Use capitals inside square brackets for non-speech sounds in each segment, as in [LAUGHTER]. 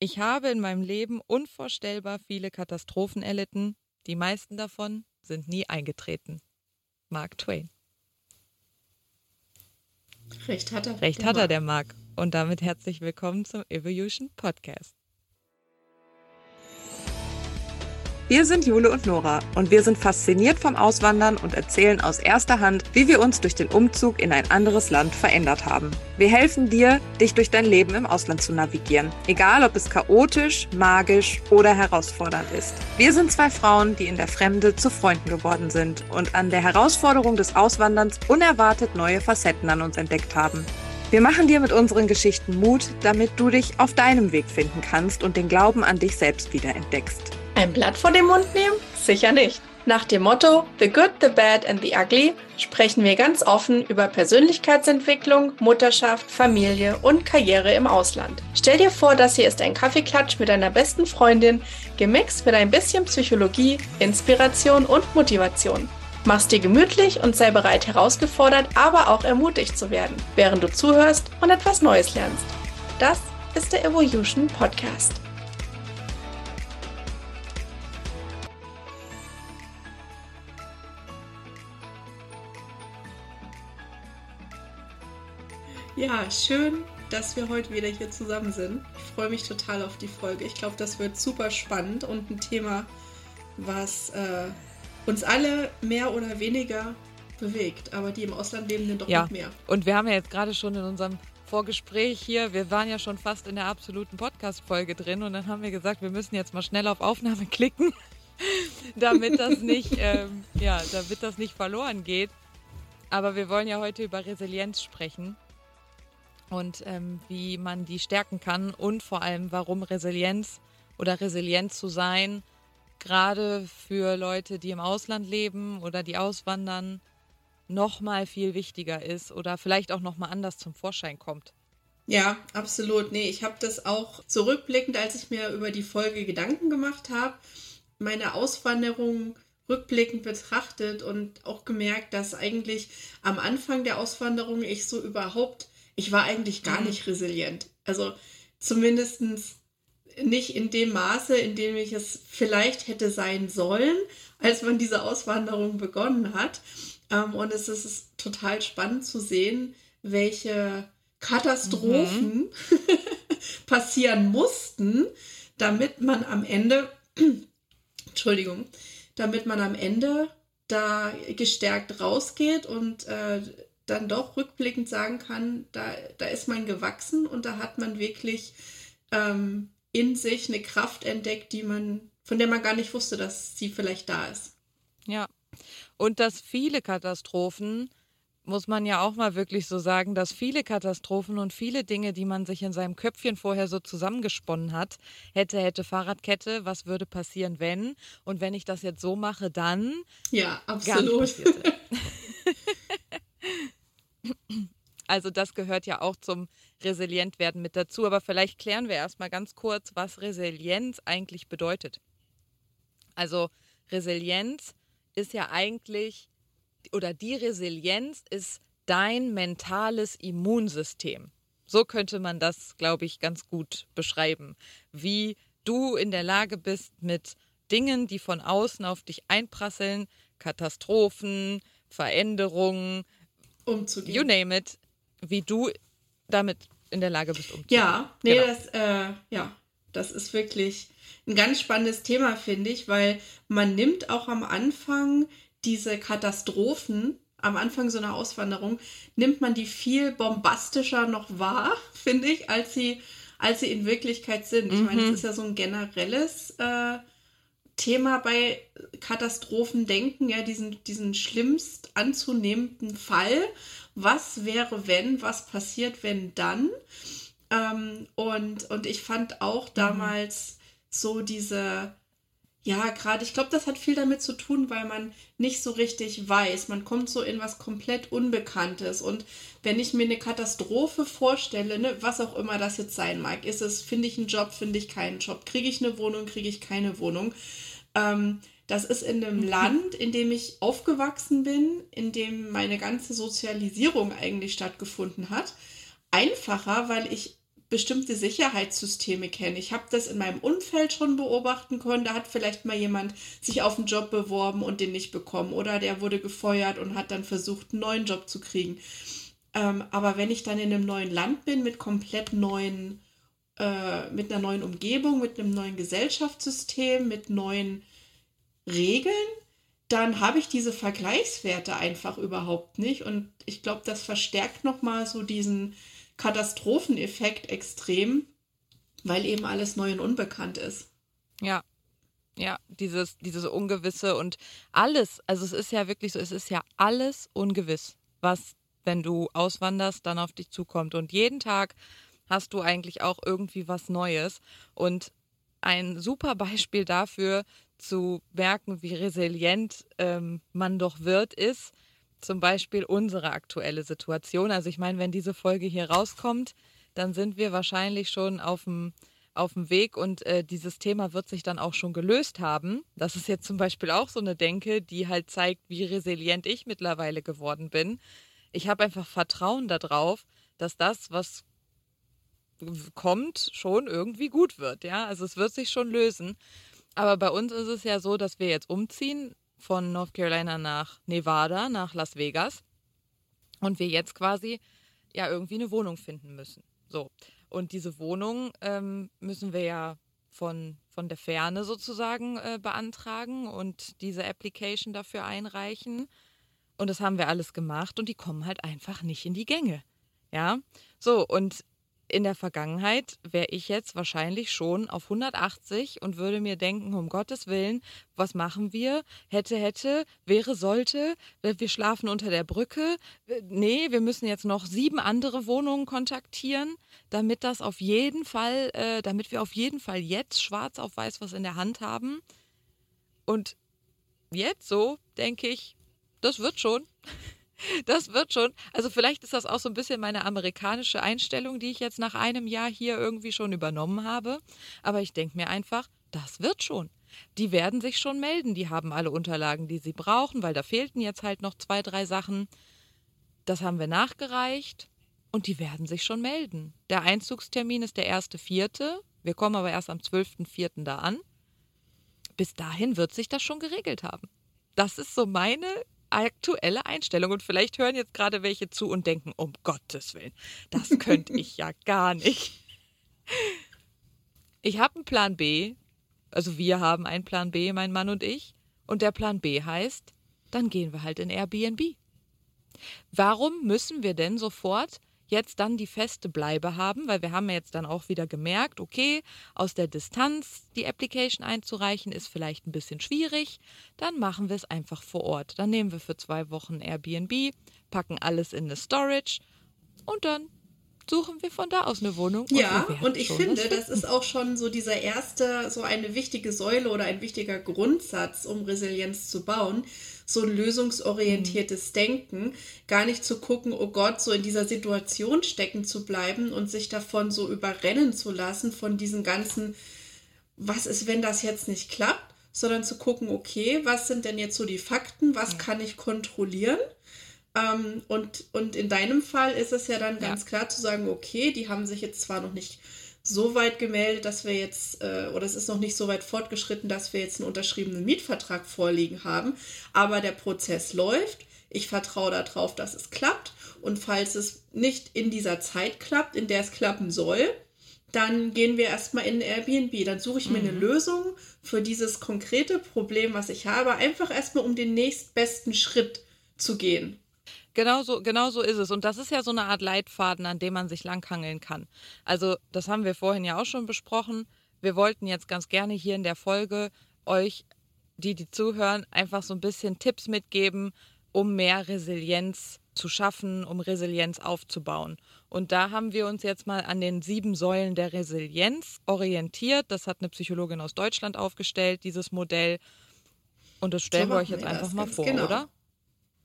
Ich habe in meinem Leben unvorstellbar viele Katastrophen erlitten. Die meisten davon sind nie eingetreten. Mark Twain. Recht hat er. Recht hat er, der Mark. Und damit herzlich willkommen zum Evolution Podcast. Wir sind Jule und Nora und wir sind fasziniert vom Auswandern und erzählen aus erster Hand, wie wir uns durch den Umzug in ein anderes Land verändert haben. Wir helfen dir, dich durch dein Leben im Ausland zu navigieren, egal ob es chaotisch, magisch oder herausfordernd ist. Wir sind zwei Frauen, die in der Fremde zu Freunden geworden sind und an der Herausforderung des Auswanderns unerwartet neue Facetten an uns entdeckt haben. Wir machen dir mit unseren Geschichten Mut, damit du dich auf deinem Weg finden kannst und den Glauben an dich selbst wieder entdeckst. Ein Blatt vor den Mund nehmen? Sicher nicht. Nach dem Motto The Good, the Bad and the Ugly sprechen wir ganz offen über Persönlichkeitsentwicklung, Mutterschaft, Familie und Karriere im Ausland. Stell dir vor, das hier ist ein Kaffeeklatsch mit deiner besten Freundin, gemixt mit ein bisschen Psychologie, Inspiration und Motivation. Mach's dir gemütlich und sei bereit herausgefordert, aber auch ermutigt zu werden, während du zuhörst und etwas Neues lernst. Das ist der Evolution Podcast. Ja, schön, dass wir heute wieder hier zusammen sind. Ich freue mich total auf die Folge. Ich glaube, das wird super spannend und ein Thema, was äh, uns alle mehr oder weniger bewegt, aber die im Ausland leben, doch ja. noch mehr. Und wir haben ja jetzt gerade schon in unserem Vorgespräch hier, wir waren ja schon fast in der absoluten Podcast-Folge drin und dann haben wir gesagt, wir müssen jetzt mal schnell auf Aufnahme [LAUGHS] klicken, damit das [LAUGHS] nicht, ähm, ja, damit das nicht verloren geht. Aber wir wollen ja heute über Resilienz sprechen und ähm, wie man die stärken kann und vor allem, warum Resilienz oder resilient zu sein, gerade für Leute, die im Ausland leben oder die auswandern, noch mal viel wichtiger ist oder vielleicht auch noch mal anders zum Vorschein kommt. Ja, absolut. Nee, ich habe das auch zurückblickend, als ich mir über die Folge Gedanken gemacht habe, meine Auswanderung rückblickend betrachtet und auch gemerkt, dass eigentlich am Anfang der Auswanderung ich so überhaupt ich war eigentlich gar mhm. nicht resilient. Also zumindest nicht in dem Maße, in dem ich es vielleicht hätte sein sollen, als man diese Auswanderung begonnen hat. Ähm, und es ist total spannend zu sehen, welche Katastrophen mhm. [LAUGHS] passieren mussten, damit man am Ende, [CLEARS THROAT] Entschuldigung, damit man am Ende da gestärkt rausgeht und äh, dann doch rückblickend sagen kann, da, da ist man gewachsen und da hat man wirklich ähm, in sich eine Kraft entdeckt, die man, von der man gar nicht wusste, dass sie vielleicht da ist. Ja. Und dass viele Katastrophen, muss man ja auch mal wirklich so sagen, dass viele Katastrophen und viele Dinge, die man sich in seinem Köpfchen vorher so zusammengesponnen hat, hätte, hätte Fahrradkette, was würde passieren, wenn? Und wenn ich das jetzt so mache, dann. Ja, absolut. [LAUGHS] Also das gehört ja auch zum Resilientwerden mit dazu. Aber vielleicht klären wir erstmal ganz kurz, was Resilienz eigentlich bedeutet. Also Resilienz ist ja eigentlich, oder die Resilienz ist dein mentales Immunsystem. So könnte man das, glaube ich, ganz gut beschreiben. Wie du in der Lage bist, mit Dingen, die von außen auf dich einprasseln, Katastrophen, Veränderungen, umzugehen. You name it, wie du damit in der Lage bist umzugehen. Ja, nee, genau. das, äh, ja, das ist wirklich ein ganz spannendes Thema, finde ich, weil man nimmt auch am Anfang diese Katastrophen, am Anfang so einer Auswanderung, nimmt man die viel bombastischer noch wahr, [LAUGHS] finde ich, als sie, als sie in Wirklichkeit sind. Ich meine, es mhm. ist ja so ein generelles äh, Thema bei Katastrophen denken, ja, diesen, diesen schlimmst anzunehmenden Fall. Was wäre, wenn, was passiert, wenn dann? Ähm, und, und ich fand auch mhm. damals so diese, ja, gerade, ich glaube, das hat viel damit zu tun, weil man nicht so richtig weiß. Man kommt so in was komplett Unbekanntes. Und wenn ich mir eine Katastrophe vorstelle, ne, was auch immer das jetzt sein mag, ist es, finde ich einen Job, finde ich keinen Job, kriege ich eine Wohnung, kriege ich keine Wohnung. Ähm, das ist in einem mhm. Land, in dem ich aufgewachsen bin, in dem meine ganze Sozialisierung eigentlich stattgefunden hat. Einfacher, weil ich bestimmte Sicherheitssysteme kenne. Ich habe das in meinem Umfeld schon beobachten können. Da hat vielleicht mal jemand sich auf einen Job beworben und den nicht bekommen oder der wurde gefeuert und hat dann versucht, einen neuen Job zu kriegen. Ähm, aber wenn ich dann in einem neuen Land bin mit komplett neuen, äh, mit einer neuen Umgebung, mit einem neuen Gesellschaftssystem, mit neuen Regeln, dann habe ich diese Vergleichswerte einfach überhaupt nicht. Und ich glaube, das verstärkt nochmal so diesen Katastropheneffekt extrem, weil eben alles neu und unbekannt ist. Ja. Ja, dieses, dieses Ungewisse und alles, also es ist ja wirklich so, es ist ja alles ungewiss, was, wenn du auswanderst, dann auf dich zukommt. Und jeden Tag hast du eigentlich auch irgendwie was Neues. Und ein super Beispiel dafür zu merken, wie resilient ähm, man doch wird, ist, zum Beispiel unsere aktuelle Situation. Also ich meine, wenn diese Folge hier rauskommt, dann sind wir wahrscheinlich schon auf dem auf dem Weg und äh, dieses Thema wird sich dann auch schon gelöst haben. Das ist jetzt zum Beispiel auch so eine Denke, die halt zeigt, wie resilient ich mittlerweile geworden bin. Ich habe einfach Vertrauen darauf, dass das, was kommt, schon irgendwie gut wird. Ja, also es wird sich schon lösen. Aber bei uns ist es ja so, dass wir jetzt umziehen von North Carolina nach Nevada, nach Las Vegas. Und wir jetzt quasi ja irgendwie eine Wohnung finden müssen. So. Und diese Wohnung ähm, müssen wir ja von, von der Ferne sozusagen äh, beantragen und diese Application dafür einreichen. Und das haben wir alles gemacht und die kommen halt einfach nicht in die Gänge. Ja, so und in der Vergangenheit wäre ich jetzt wahrscheinlich schon auf 180 und würde mir denken, um Gottes Willen, was machen wir? Hätte, hätte, wäre, sollte, wir schlafen unter der Brücke. Nee, wir müssen jetzt noch sieben andere Wohnungen kontaktieren, damit das auf jeden Fall, äh, damit wir auf jeden Fall jetzt schwarz auf weiß was in der Hand haben. Und jetzt so denke ich, das wird schon. Das wird schon. Also vielleicht ist das auch so ein bisschen meine amerikanische Einstellung, die ich jetzt nach einem Jahr hier irgendwie schon übernommen habe. Aber ich denke mir einfach, das wird schon. Die werden sich schon melden. Die haben alle Unterlagen, die sie brauchen, weil da fehlten jetzt halt noch zwei, drei Sachen. Das haben wir nachgereicht und die werden sich schon melden. Der Einzugstermin ist der erste Vierte. Wir kommen aber erst am 12.04. da an. Bis dahin wird sich das schon geregelt haben. Das ist so meine aktuelle Einstellung. Und vielleicht hören jetzt gerade welche zu und denken, um Gottes Willen, das könnte ich ja gar nicht. Ich habe einen Plan B, also wir haben einen Plan B, mein Mann und ich, und der Plan B heißt, dann gehen wir halt in Airbnb. Warum müssen wir denn sofort jetzt dann die feste Bleibe haben, weil wir haben ja jetzt dann auch wieder gemerkt, okay, aus der Distanz die Application einzureichen ist vielleicht ein bisschen schwierig, dann machen wir es einfach vor Ort. Dann nehmen wir für zwei Wochen Airbnb, packen alles in eine Storage und dann suchen wir von da aus eine Wohnung. Und ja, und ich finde, das ist auch schon so dieser erste, so eine wichtige Säule oder ein wichtiger Grundsatz, um Resilienz zu bauen. So ein lösungsorientiertes mhm. Denken, gar nicht zu gucken, oh Gott, so in dieser Situation stecken zu bleiben und sich davon so überrennen zu lassen, von diesen ganzen, was ist, wenn das jetzt nicht klappt, sondern zu gucken, okay, was sind denn jetzt so die Fakten, was ja. kann ich kontrollieren? Ähm, und, und in deinem Fall ist es ja dann ganz ja. klar zu sagen, okay, die haben sich jetzt zwar noch nicht so weit gemeldet, dass wir jetzt, äh, oder es ist noch nicht so weit fortgeschritten, dass wir jetzt einen unterschriebenen Mietvertrag vorliegen haben, aber der Prozess läuft. Ich vertraue darauf, dass es klappt. Und falls es nicht in dieser Zeit klappt, in der es klappen soll, dann gehen wir erstmal in Airbnb. Dann suche ich mir eine mhm. Lösung für dieses konkrete Problem, was ich habe, einfach erstmal um den nächstbesten Schritt zu gehen. Genau so, genau so ist es. Und das ist ja so eine Art Leitfaden, an dem man sich langhangeln kann. Also, das haben wir vorhin ja auch schon besprochen. Wir wollten jetzt ganz gerne hier in der Folge euch, die, die zuhören, einfach so ein bisschen Tipps mitgeben, um mehr Resilienz zu schaffen, um Resilienz aufzubauen. Und da haben wir uns jetzt mal an den sieben Säulen der Resilienz orientiert. Das hat eine Psychologin aus Deutschland aufgestellt, dieses Modell. Und das stellen so wir euch jetzt einfach mal vor, genau. oder?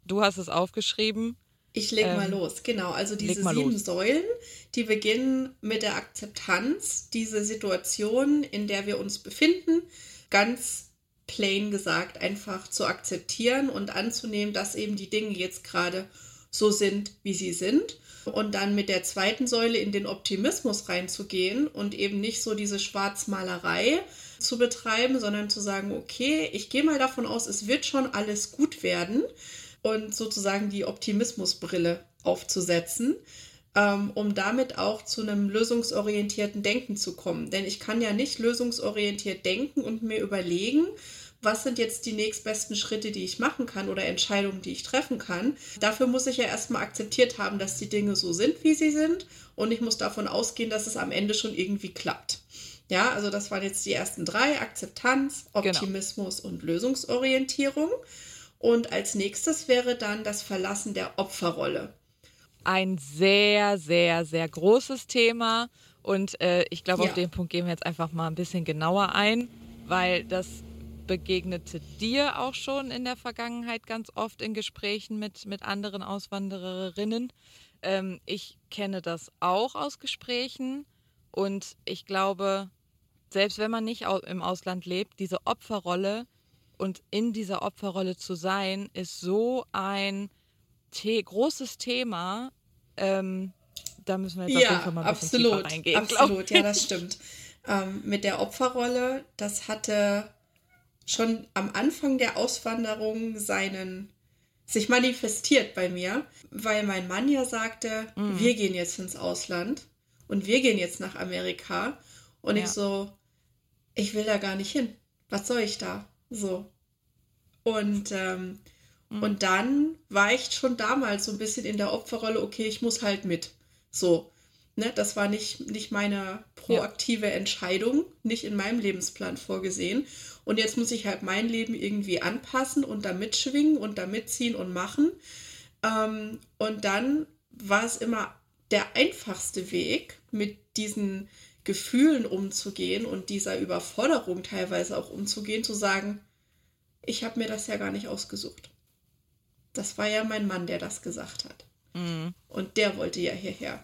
Du hast es aufgeschrieben. Ich leg ähm, mal los, genau. Also diese sieben los. Säulen, die beginnen mit der Akzeptanz, diese Situation, in der wir uns befinden, ganz plain gesagt, einfach zu akzeptieren und anzunehmen, dass eben die Dinge jetzt gerade so sind, wie sie sind. Und dann mit der zweiten Säule in den Optimismus reinzugehen und eben nicht so diese Schwarzmalerei zu betreiben, sondern zu sagen, okay, ich gehe mal davon aus, es wird schon alles gut werden und sozusagen die Optimismusbrille aufzusetzen, ähm, um damit auch zu einem lösungsorientierten Denken zu kommen. Denn ich kann ja nicht lösungsorientiert denken und mir überlegen, was sind jetzt die nächstbesten Schritte, die ich machen kann oder Entscheidungen, die ich treffen kann. Dafür muss ich ja erstmal akzeptiert haben, dass die Dinge so sind, wie sie sind. Und ich muss davon ausgehen, dass es am Ende schon irgendwie klappt. Ja, also das waren jetzt die ersten drei: Akzeptanz, genau. Optimismus genau. und Lösungsorientierung. Und als nächstes wäre dann das Verlassen der Opferrolle. Ein sehr, sehr, sehr großes Thema. Und äh, ich glaube, ja. auf den Punkt gehen wir jetzt einfach mal ein bisschen genauer ein, weil das begegnete dir auch schon in der Vergangenheit ganz oft in Gesprächen mit, mit anderen Auswandererinnen. Ähm, ich kenne das auch aus Gesprächen und ich glaube, selbst wenn man nicht im Ausland lebt, diese Opferrolle und in dieser Opferrolle zu sein, ist so ein The großes Thema. Ähm, da müssen wir jetzt ja, auf jeden Fall mal ein bisschen absolut, tiefer reingehen. Absolut, ja, das stimmt. Ähm, mit der Opferrolle, das hatte schon am Anfang der Auswanderung seinen sich manifestiert bei mir, weil mein Mann ja sagte, mhm. wir gehen jetzt ins Ausland und wir gehen jetzt nach Amerika und ja. ich so, ich will da gar nicht hin. Was soll ich da? So. Und, ähm, mhm. und dann war ich schon damals so ein bisschen in der Opferrolle, okay, ich muss halt mit. So. Ne, das war nicht, nicht meine proaktive ja. Entscheidung, nicht in meinem Lebensplan vorgesehen. Und jetzt muss ich halt mein Leben irgendwie anpassen und da mitschwingen und da mitziehen und machen. Ähm, und dann war es immer der einfachste Weg, mit diesen Gefühlen umzugehen und dieser Überforderung teilweise auch umzugehen, zu sagen, ich habe mir das ja gar nicht ausgesucht. Das war ja mein Mann, der das gesagt hat. Mhm. Und der wollte ja hierher.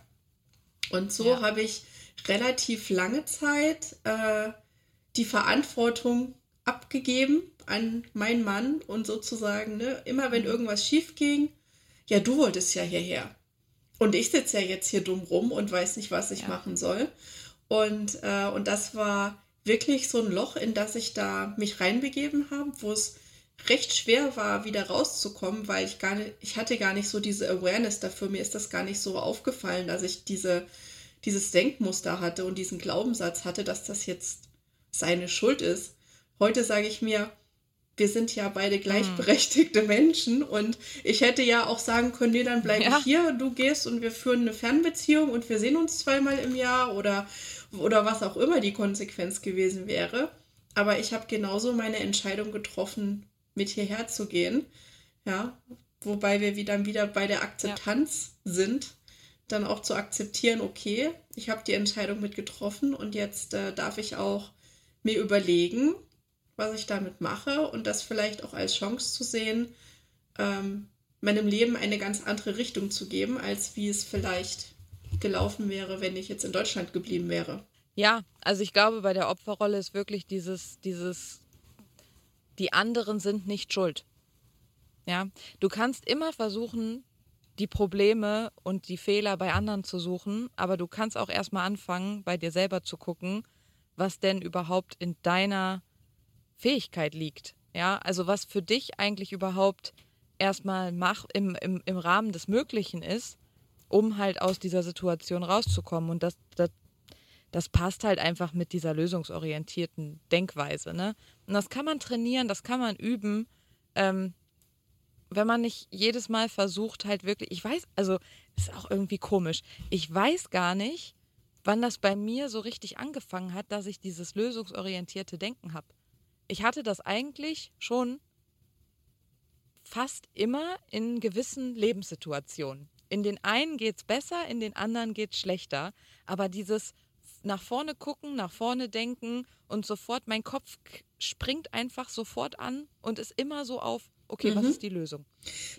Und so ja. habe ich relativ lange Zeit äh, die Verantwortung abgegeben an meinen Mann und sozusagen, ne, immer wenn mhm. irgendwas schief ging, ja, du wolltest ja hierher. Und ich sitze ja jetzt hier dumm rum und weiß nicht, was ich ja. machen soll. Und, äh, und das war wirklich so ein Loch, in das ich da mich reinbegeben habe, wo es recht schwer war, wieder rauszukommen, weil ich gar nicht, ich hatte gar nicht so diese Awareness dafür. Mir ist das gar nicht so aufgefallen, dass ich diese, dieses Denkmuster hatte und diesen Glaubenssatz hatte, dass das jetzt seine Schuld ist. Heute sage ich mir, wir sind ja beide hm. gleichberechtigte Menschen und ich hätte ja auch sagen können, nee, dann bleibe ja. ich hier, du gehst und wir führen eine Fernbeziehung und wir sehen uns zweimal im Jahr oder, oder was auch immer die Konsequenz gewesen wäre. Aber ich habe genauso meine Entscheidung getroffen, mit hierher zu gehen. Ja, wobei wir dann wieder bei der Akzeptanz ja. sind, dann auch zu akzeptieren, okay, ich habe die Entscheidung mit getroffen und jetzt äh, darf ich auch mir überlegen, was ich damit mache und das vielleicht auch als Chance zu sehen, ähm, meinem Leben eine ganz andere Richtung zu geben, als wie es vielleicht gelaufen wäre, wenn ich jetzt in Deutschland geblieben wäre. Ja, also ich glaube, bei der Opferrolle ist wirklich dieses, dieses die anderen sind nicht schuld. Ja, du kannst immer versuchen, die Probleme und die Fehler bei anderen zu suchen, aber du kannst auch erstmal anfangen, bei dir selber zu gucken, was denn überhaupt in deiner Fähigkeit liegt. Ja, also was für dich eigentlich überhaupt erstmal mach, im, im, im Rahmen des Möglichen ist, um halt aus dieser Situation rauszukommen. Und das, das, das passt halt einfach mit dieser lösungsorientierten Denkweise. Ne? Und das kann man trainieren, das kann man üben, ähm, wenn man nicht jedes Mal versucht, halt wirklich, ich weiß, also ist auch irgendwie komisch, ich weiß gar nicht, wann das bei mir so richtig angefangen hat, dass ich dieses lösungsorientierte Denken habe. Ich hatte das eigentlich schon fast immer in gewissen Lebenssituationen. In den einen geht es besser, in den anderen geht es schlechter. Aber dieses nach vorne gucken, nach vorne denken und sofort mein Kopf springt einfach sofort an und ist immer so auf, okay, mhm. was ist die Lösung?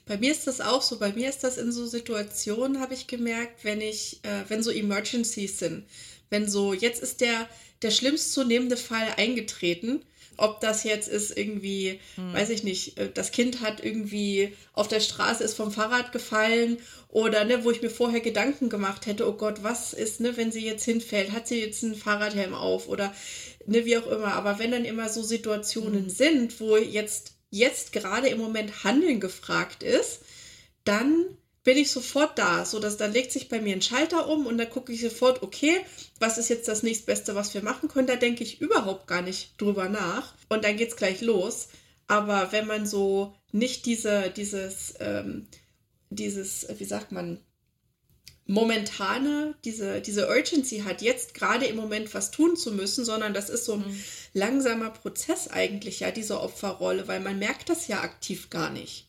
Bei mir ist das auch so. Bei mir ist das in so Situationen, habe ich gemerkt, wenn ich, äh, wenn so Emergencies sind, wenn so, jetzt ist der, der schlimmst zunehmende Fall eingetreten Ob das jetzt ist irgendwie, hm. weiß ich nicht, äh, das Kind hat irgendwie auf der Straße ist vom Fahrrad gefallen oder ne, wo ich mir vorher Gedanken gemacht hätte, oh Gott, was ist, ne, wenn sie jetzt hinfällt, hat sie jetzt einen Fahrradhelm auf oder ne, wie auch immer. Aber wenn dann immer so Situationen hm. sind, wo jetzt, jetzt gerade im Moment Handeln gefragt ist, dann bin ich sofort da, so dass dann legt sich bei mir ein Schalter um und dann gucke ich sofort, okay, was ist jetzt das nächstbeste, was wir machen können? Da denke ich überhaupt gar nicht drüber nach und dann geht's gleich los. Aber wenn man so nicht diese, dieses, ähm, dieses, wie sagt man, momentane, diese, diese Urgency hat, jetzt gerade im Moment was tun zu müssen, sondern das ist so ein mhm. langsamer Prozess eigentlich, ja, diese Opferrolle, weil man merkt das ja aktiv gar nicht.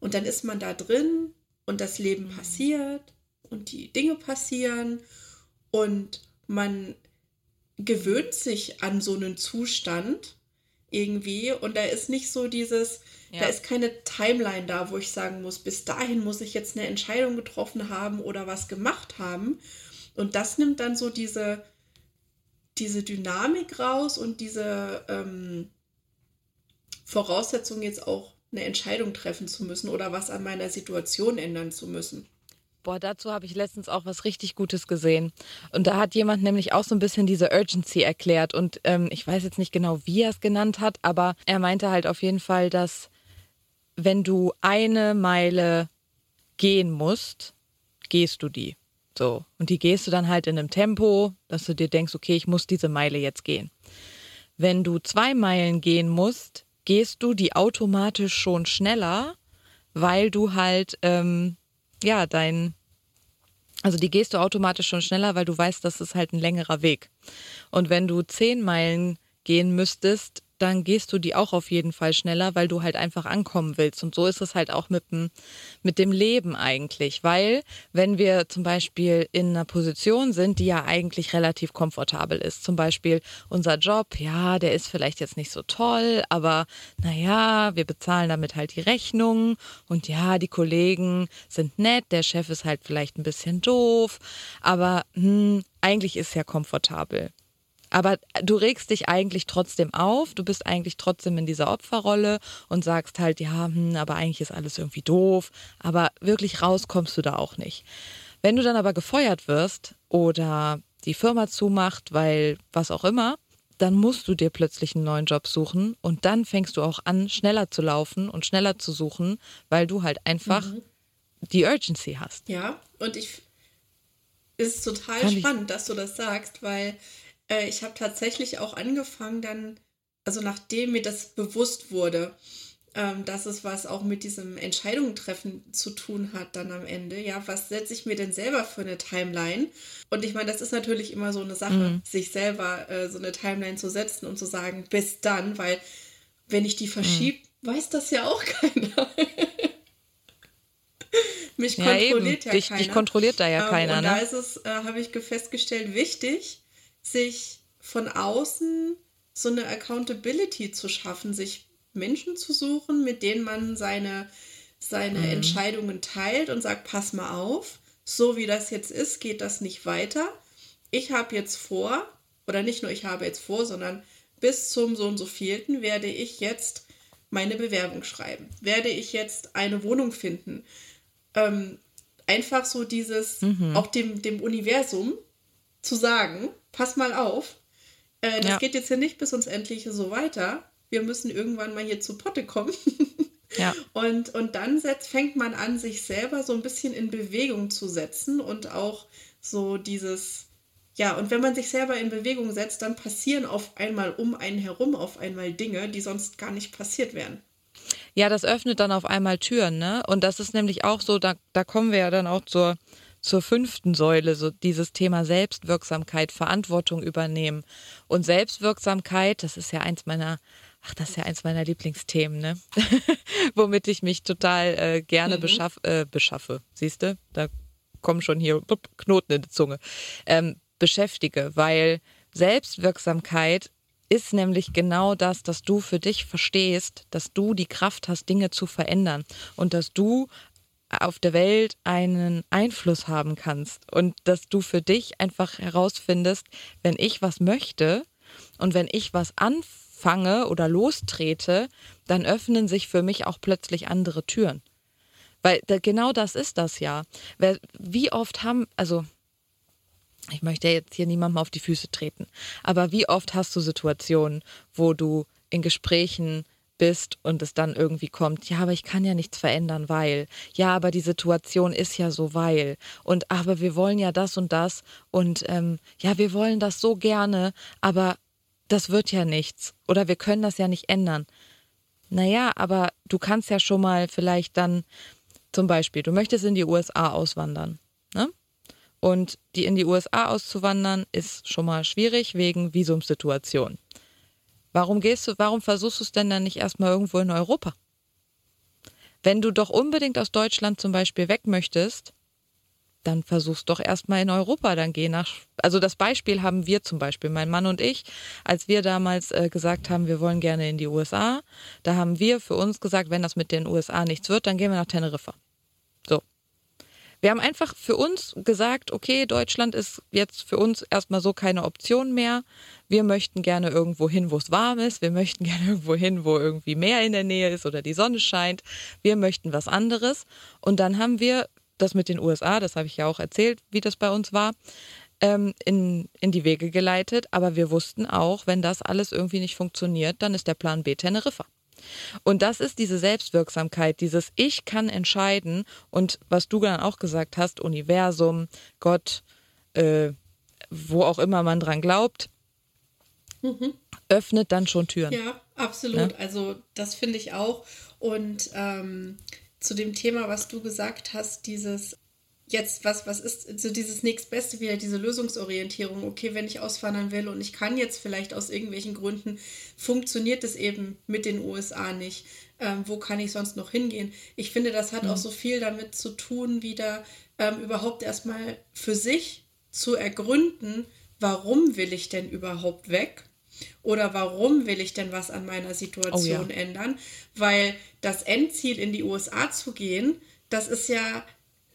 Und dann ist man da drin und das Leben passiert und die Dinge passieren und man gewöhnt sich an so einen Zustand irgendwie und da ist nicht so dieses, ja. da ist keine Timeline da, wo ich sagen muss, bis dahin muss ich jetzt eine Entscheidung getroffen haben oder was gemacht haben. Und das nimmt dann so diese, diese Dynamik raus und diese ähm, Voraussetzung jetzt auch eine Entscheidung treffen zu müssen oder was an meiner Situation ändern zu müssen. Boah, dazu habe ich letztens auch was richtig Gutes gesehen. Und da hat jemand nämlich auch so ein bisschen diese Urgency erklärt. Und ähm, ich weiß jetzt nicht genau, wie er es genannt hat, aber er meinte halt auf jeden Fall, dass wenn du eine Meile gehen musst, gehst du die. So. Und die gehst du dann halt in einem Tempo, dass du dir denkst, okay, ich muss diese Meile jetzt gehen. Wenn du zwei Meilen gehen musst, gehst du die automatisch schon schneller, weil du halt, ähm, ja, dein, also die gehst du automatisch schon schneller, weil du weißt, das ist halt ein längerer Weg. Und wenn du zehn Meilen gehen müsstest, dann gehst du die auch auf jeden Fall schneller, weil du halt einfach ankommen willst. Und so ist es halt auch mit dem, mit dem Leben eigentlich. Weil, wenn wir zum Beispiel in einer Position sind, die ja eigentlich relativ komfortabel ist, zum Beispiel unser Job, ja, der ist vielleicht jetzt nicht so toll, aber naja, wir bezahlen damit halt die Rechnungen und ja, die Kollegen sind nett, der Chef ist halt vielleicht ein bisschen doof, aber hm, eigentlich ist ja komfortabel. Aber du regst dich eigentlich trotzdem auf, du bist eigentlich trotzdem in dieser Opferrolle und sagst halt, ja, hm, aber eigentlich ist alles irgendwie doof, aber wirklich raus kommst du da auch nicht. Wenn du dann aber gefeuert wirst oder die Firma zumacht, weil was auch immer, dann musst du dir plötzlich einen neuen Job suchen und dann fängst du auch an, schneller zu laufen und schneller zu suchen, weil du halt einfach mhm. die Urgency hast. Ja, und ich ist total Fand spannend, dass du das sagst, weil äh, ich habe tatsächlich auch angefangen dann, also nachdem mir das bewusst wurde, ähm, dass es was auch mit diesem Entscheidungen treffen zu tun hat dann am Ende. Ja, was setze ich mir denn selber für eine Timeline? Und ich meine, das ist natürlich immer so eine Sache, mhm. sich selber äh, so eine Timeline zu setzen und zu sagen, bis dann, weil wenn ich die verschiebe, mhm. weiß das ja auch [LAUGHS] keiner. Mich ja, kontrolliert eben. ja dich, keiner. Dich kontrolliert da ja ähm, keiner. Und ne? da ist es, äh, habe ich festgestellt, wichtig, sich von außen so eine Accountability zu schaffen, sich Menschen zu suchen, mit denen man seine, seine mhm. Entscheidungen teilt und sagt, pass mal auf, so wie das jetzt ist, geht das nicht weiter. Ich habe jetzt vor, oder nicht nur ich habe jetzt vor, sondern bis zum so und so vielten werde ich jetzt meine Bewerbung schreiben. Werde ich jetzt eine Wohnung finden. Ähm, einfach so dieses, mhm. auch dem, dem Universum zu sagen, pass mal auf, äh, das ja. geht jetzt hier nicht bis uns endlich so weiter. Wir müssen irgendwann mal hier zu Potte kommen. [LAUGHS] ja. Und, und dann setzt, fängt man an, sich selber so ein bisschen in Bewegung zu setzen und auch so dieses, ja, und wenn man sich selber in Bewegung setzt, dann passieren auf einmal um einen herum auf einmal Dinge, die sonst gar nicht passiert wären. Ja, das öffnet dann auf einmal Türen, ne? Und das ist nämlich auch so, da, da kommen wir ja dann auch zur, zur fünften Säule, so dieses Thema Selbstwirksamkeit, Verantwortung übernehmen. Und Selbstwirksamkeit, das ist ja eins meiner, ach, das ist ja eins meiner Lieblingsthemen, ne? [LAUGHS] Womit ich mich total äh, gerne mhm. beschaff, äh, beschaffe. Siehst du? Da kommen schon hier Knoten in die Zunge. Ähm, beschäftige, weil Selbstwirksamkeit ist nämlich genau das, dass du für dich verstehst, dass du die Kraft hast, Dinge zu verändern und dass du auf der Welt einen Einfluss haben kannst und dass du für dich einfach herausfindest, wenn ich was möchte und wenn ich was anfange, oder lostrete, dann öffnen sich für mich auch plötzlich andere Türen. Weil da, genau das ist das ja. Wie oft haben, also ich möchte jetzt hier niemandem auf die Füße treten, aber wie oft hast du Situationen, wo du in Gesprächen bist und es dann irgendwie kommt, ja, aber ich kann ja nichts verändern, weil, ja, aber die Situation ist ja so, weil, und aber wir wollen ja das und das und ähm, ja, wir wollen das so gerne, aber das wird ja nichts oder wir können das ja nicht ändern. Naja, aber du kannst ja schon mal vielleicht dann zum Beispiel, du möchtest in die USA auswandern. Ne? Und die in die USA auszuwandern ist schon mal schwierig wegen Visumssituation. Warum gehst du, warum versuchst du es denn dann nicht erstmal irgendwo in Europa? Wenn du doch unbedingt aus Deutschland zum Beispiel weg möchtest, dann versuch's doch erstmal in Europa, dann geh nach. Also das Beispiel haben wir zum Beispiel, mein Mann und ich, als wir damals äh, gesagt haben, wir wollen gerne in die USA, da haben wir für uns gesagt, wenn das mit den USA nichts wird, dann gehen wir nach Teneriffa. So. Wir haben einfach für uns gesagt, okay, Deutschland ist jetzt für uns erstmal so keine Option mehr. Wir möchten gerne irgendwo hin, wo es warm ist. Wir möchten [LAUGHS] gerne irgendwo hin, wo irgendwie Meer in der Nähe ist oder die Sonne scheint. Wir möchten was anderes. Und dann haben wir das mit den USA, das habe ich ja auch erzählt, wie das bei uns war, ähm, in, in die Wege geleitet. Aber wir wussten auch, wenn das alles irgendwie nicht funktioniert, dann ist der Plan B Teneriffa. Und das ist diese Selbstwirksamkeit, dieses Ich kann entscheiden und was du dann auch gesagt hast, Universum, Gott, äh, wo auch immer man dran glaubt, mhm. öffnet dann schon Türen. Ja, absolut. Ja? Also das finde ich auch. Und ähm, zu dem Thema, was du gesagt hast, dieses jetzt, was, was ist so dieses nächstbeste wieder, diese Lösungsorientierung, okay, wenn ich auswandern will und ich kann jetzt vielleicht aus irgendwelchen Gründen, funktioniert es eben mit den USA nicht. Ähm, wo kann ich sonst noch hingehen? Ich finde, das hat mhm. auch so viel damit zu tun, wieder ähm, überhaupt erstmal für sich zu ergründen, warum will ich denn überhaupt weg? Oder warum will ich denn was an meiner Situation oh, ja. ändern? Weil das Endziel in die USA zu gehen, das ist ja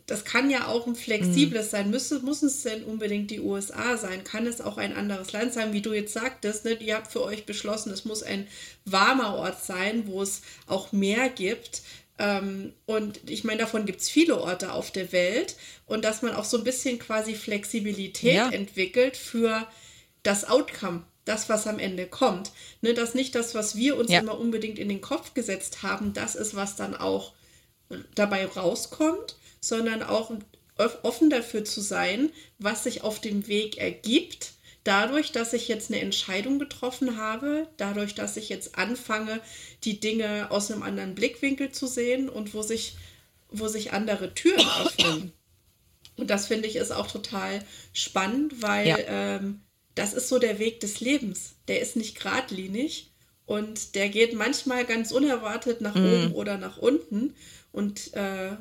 das kann ja auch ein flexibles mhm. sein. Müsste, muss es denn unbedingt die USA sein? Kann es auch ein anderes Land sein, wie du jetzt sagtest? Ne? Ihr habt für euch beschlossen, es muss ein warmer Ort sein, wo es auch Meer gibt. Ähm, und ich meine, davon gibt es viele Orte auf der Welt. Und dass man auch so ein bisschen quasi Flexibilität ja. entwickelt für das Outcome, das, was am Ende kommt. Ne, dass nicht das, was wir uns ja. immer unbedingt in den Kopf gesetzt haben, das ist, was dann auch dabei rauskommt, sondern auch offen dafür zu sein, was sich auf dem Weg ergibt, dadurch, dass ich jetzt eine Entscheidung getroffen habe, dadurch, dass ich jetzt anfange, die Dinge aus einem anderen Blickwinkel zu sehen und wo sich, wo sich andere Türen [COUGHS] öffnen. Und das finde ich ist auch total spannend, weil ja. ähm, das ist so der Weg des Lebens. Der ist nicht geradlinig und der geht manchmal ganz unerwartet nach mm. oben oder nach unten. Und äh,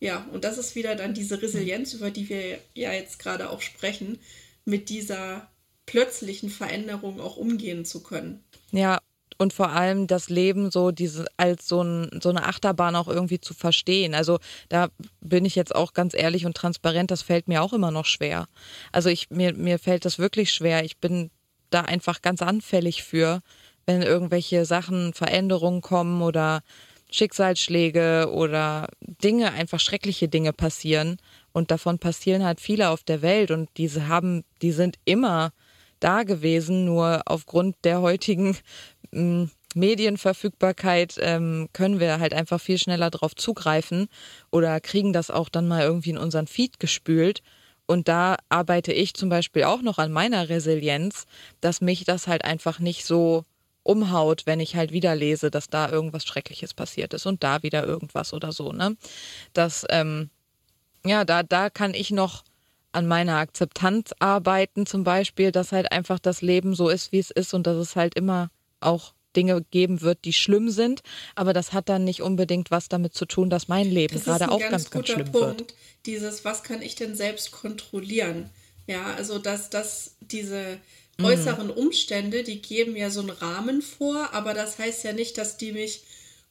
ja, und das ist wieder dann diese Resilienz, über die wir ja jetzt gerade auch sprechen, mit dieser plötzlichen Veränderung auch umgehen zu können. Ja, und vor allem das Leben so diese als so, ein, so eine Achterbahn auch irgendwie zu verstehen. Also da bin ich jetzt auch ganz ehrlich und transparent, das fällt mir auch immer noch schwer. Also ich mir mir fällt das wirklich schwer. Ich bin da einfach ganz anfällig für, wenn irgendwelche Sachen Veränderungen kommen oder Schicksalsschläge oder Dinge, einfach schreckliche Dinge passieren. Und davon passieren halt viele auf der Welt und diese haben, die sind immer da gewesen, nur aufgrund der heutigen m, hm, Medienverfügbarkeit ähm, können wir halt einfach viel schneller drauf zugreifen oder kriegen das auch dann mal irgendwie in unseren Feed gespült. Und da arbeite ich zum Beispiel auch noch an meiner Resilienz, dass mich das halt einfach nicht so umhaut, wenn ich halt wieder lese, dass da irgendwas Schreckliches passiert ist und da wieder irgendwas oder so, ne? Das, ähm, ja, da, da kann ich noch an meiner Akzeptanz arbeiten, zum Beispiel, dass halt einfach das Leben so ist, wie es ist und dass es halt immer auch Dinge geben wird, die schlimm sind, aber das hat dann nicht unbedingt was damit zu tun, dass mein Leben gerade auch ganz, ganz, ganz schlimm Punkt, wird. Dieses, was kann ich denn selbst kontrollieren? Ja, also dass, dass diese Mhm. äußeren Umstände, die geben ja so einen Rahmen vor, aber das heißt ja nicht, dass die mich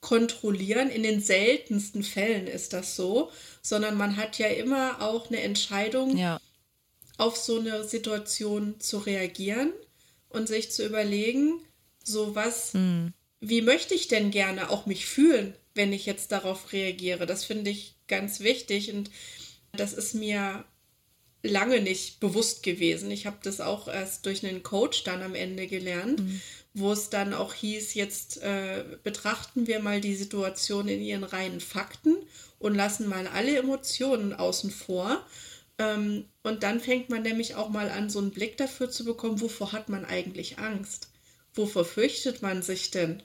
kontrollieren. In den seltensten Fällen ist das so, sondern man hat ja immer auch eine Entscheidung, ja. auf so eine Situation zu reagieren und sich zu überlegen, So was, mhm. wie möchte ich denn gerne auch mich fühlen, wenn ich jetzt darauf reagiere? Das finde ich ganz wichtig und das ist mir lange nicht bewusst gewesen. Ich habe das auch erst durch einen Coach dann am Ende gelernt, mhm. wo es dann auch hieß, jetzt äh, betrachten wir mal die Situation in ihren reinen Fakten und lassen mal alle Emotionen außen vor. Ähm, und dann fängt man nämlich auch mal an, so einen Blick dafür zu bekommen, wovor hat man eigentlich Angst? Wovor fürchtet man sich denn?